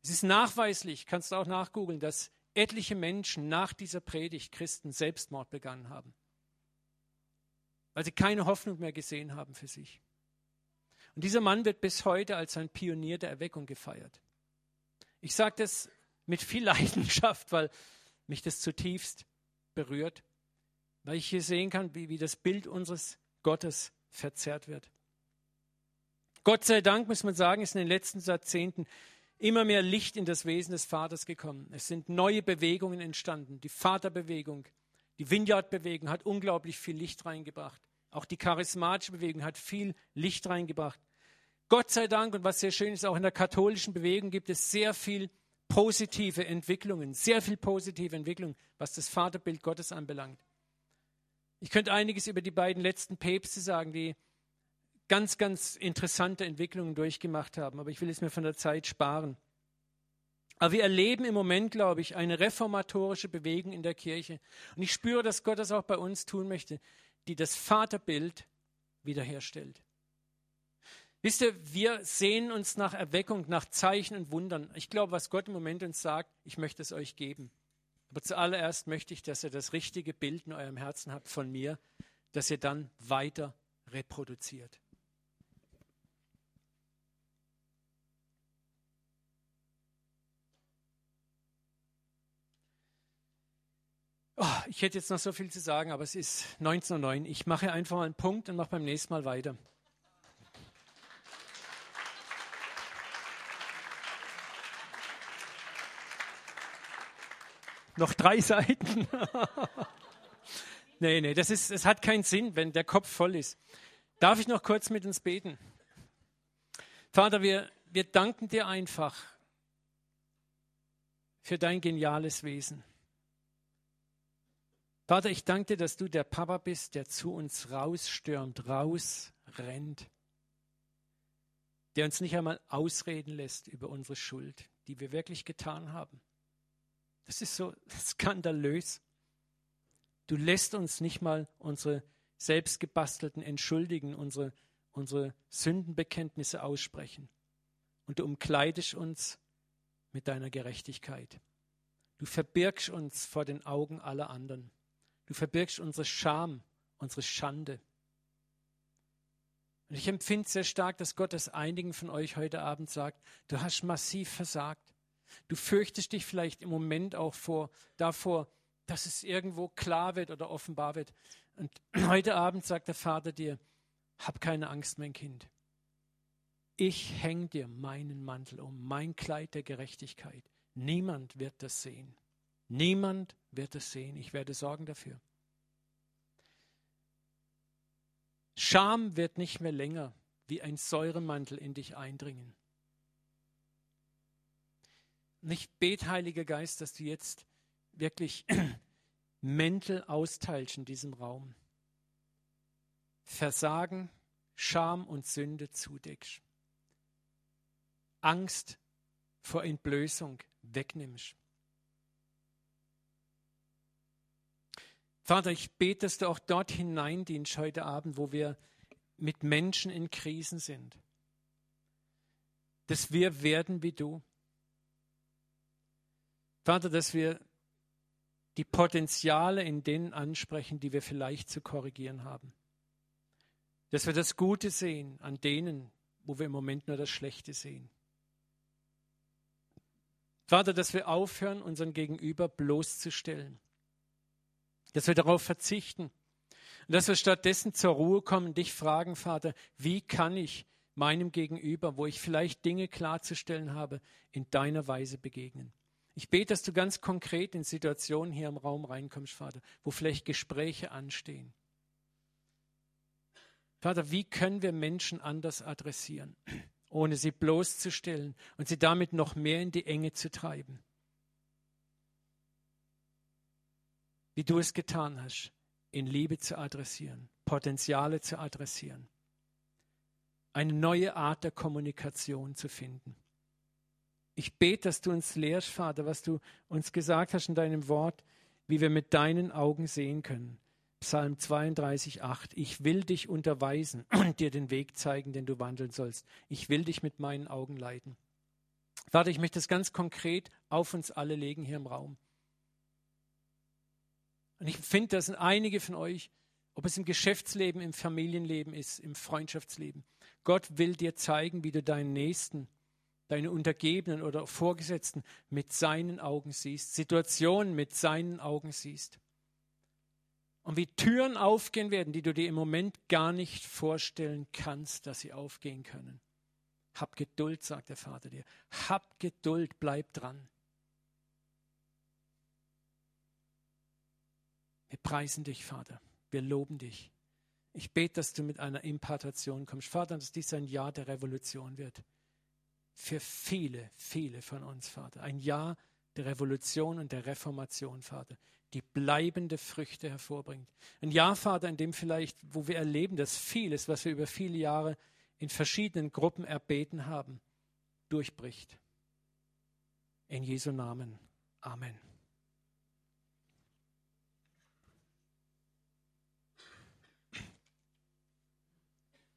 Es ist nachweislich, kannst du auch nachgoogeln, dass etliche Menschen nach dieser Predigt Christen Selbstmord begangen haben, weil sie keine Hoffnung mehr gesehen haben für sich. Und dieser Mann wird bis heute als ein Pionier der Erweckung gefeiert. Ich sage das mit viel Leidenschaft, weil mich das zutiefst berührt, weil ich hier sehen kann, wie, wie das Bild unseres Gottes verzerrt wird. Gott sei Dank, muss man sagen, ist in den letzten Jahrzehnten immer mehr Licht in das Wesen des Vaters gekommen. Es sind neue Bewegungen entstanden. Die Vaterbewegung, die Vineyard-Bewegung hat unglaublich viel Licht reingebracht. Auch die charismatische Bewegung hat viel Licht reingebracht. Gott sei Dank, und was sehr schön ist, auch in der katholischen Bewegung gibt es sehr viel positive Entwicklungen, sehr viel positive Entwicklungen, was das Vaterbild Gottes anbelangt. Ich könnte einiges über die beiden letzten Päpste sagen, die ganz, ganz interessante Entwicklungen durchgemacht haben, aber ich will es mir von der Zeit sparen. Aber wir erleben im Moment, glaube ich, eine reformatorische Bewegung in der Kirche. Und ich spüre, dass Gott das auch bei uns tun möchte, die das Vaterbild wiederherstellt. Wisst ihr, wir sehen uns nach Erweckung, nach Zeichen und Wundern. Ich glaube, was Gott im Moment uns sagt, ich möchte es euch geben. Aber zuallererst möchte ich, dass ihr das richtige Bild in eurem Herzen habt von mir, das ihr dann weiter reproduziert. Oh, ich hätte jetzt noch so viel zu sagen, aber es ist 19.09 Uhr. Ich mache einfach mal einen Punkt und mache beim nächsten Mal weiter. Noch drei Seiten. nee, nee, das, ist, das hat keinen Sinn, wenn der Kopf voll ist. Darf ich noch kurz mit uns beten? Vater, wir, wir danken dir einfach für dein geniales Wesen. Vater, ich danke dir, dass du der Papa bist, der zu uns rausstürmt, rausrennt. der uns nicht einmal ausreden lässt über unsere Schuld, die wir wirklich getan haben. Das ist so skandalös. Du lässt uns nicht mal unsere selbstgebastelten Entschuldigen, unsere, unsere Sündenbekenntnisse aussprechen. Und du umkleidest uns mit deiner Gerechtigkeit. Du verbirgst uns vor den Augen aller anderen. Du verbirgst unsere Scham, unsere Schande. Und ich empfinde sehr stark, dass Gott es einigen von euch heute Abend sagt, du hast massiv versagt. Du fürchtest dich vielleicht im Moment auch vor, davor, dass es irgendwo klar wird oder offenbar wird. Und heute Abend sagt der Vater dir, hab keine Angst, mein Kind. Ich hänge dir meinen Mantel um, mein Kleid der Gerechtigkeit. Niemand wird das sehen. Niemand wird es sehen. Ich werde sorgen dafür. Scham wird nicht mehr länger wie ein Säuremantel in dich eindringen. Nicht bet, Heiliger Geist, dass du jetzt wirklich Mäntel austeilst in diesem Raum. Versagen, Scham und Sünde zudeckst. Angst vor Entblößung wegnimmst. Vater, ich bete, dass du auch dort hineindienst heute Abend, wo wir mit Menschen in Krisen sind. Dass wir werden wie du. Vater, dass wir die Potenziale in denen ansprechen, die wir vielleicht zu korrigieren haben. Dass wir das Gute sehen an denen, wo wir im Moment nur das Schlechte sehen. Vater, dass wir aufhören, unseren Gegenüber bloßzustellen dass wir darauf verzichten. Und dass wir stattdessen zur Ruhe kommen und dich fragen, Vater, wie kann ich meinem Gegenüber, wo ich vielleicht Dinge klarzustellen habe, in deiner Weise begegnen. Ich bete, dass du ganz konkret in Situationen hier im Raum reinkommst, Vater, wo vielleicht Gespräche anstehen. Vater, wie können wir Menschen anders adressieren, ohne sie bloßzustellen und sie damit noch mehr in die Enge zu treiben? Wie du es getan hast, in Liebe zu adressieren, Potenziale zu adressieren, eine neue Art der Kommunikation zu finden. Ich bete, dass du uns lehrst, Vater, was du uns gesagt hast in deinem Wort, wie wir mit deinen Augen sehen können. Psalm 32, 8. Ich will dich unterweisen und dir den Weg zeigen, den du wandeln sollst. Ich will dich mit meinen Augen leiten. Vater, ich möchte es ganz konkret auf uns alle legen hier im Raum. Und ich finde, das sind einige von euch, ob es im Geschäftsleben, im Familienleben ist, im Freundschaftsleben. Gott will dir zeigen, wie du deinen Nächsten, deine Untergebenen oder Vorgesetzten mit seinen Augen siehst, Situationen mit seinen Augen siehst. Und wie Türen aufgehen werden, die du dir im Moment gar nicht vorstellen kannst, dass sie aufgehen können. Hab Geduld, sagt der Vater dir. Hab Geduld, bleib dran. Wir preisen dich, Vater. Wir loben dich. Ich bete, dass du mit einer Impartation kommst. Vater, dass dies ein Jahr der Revolution wird. Für viele, viele von uns, Vater. Ein Jahr der Revolution und der Reformation, Vater, die bleibende Früchte hervorbringt. Ein Jahr, Vater, in dem vielleicht, wo wir erleben, dass vieles, was wir über viele Jahre in verschiedenen Gruppen erbeten haben, durchbricht. In Jesu Namen. Amen.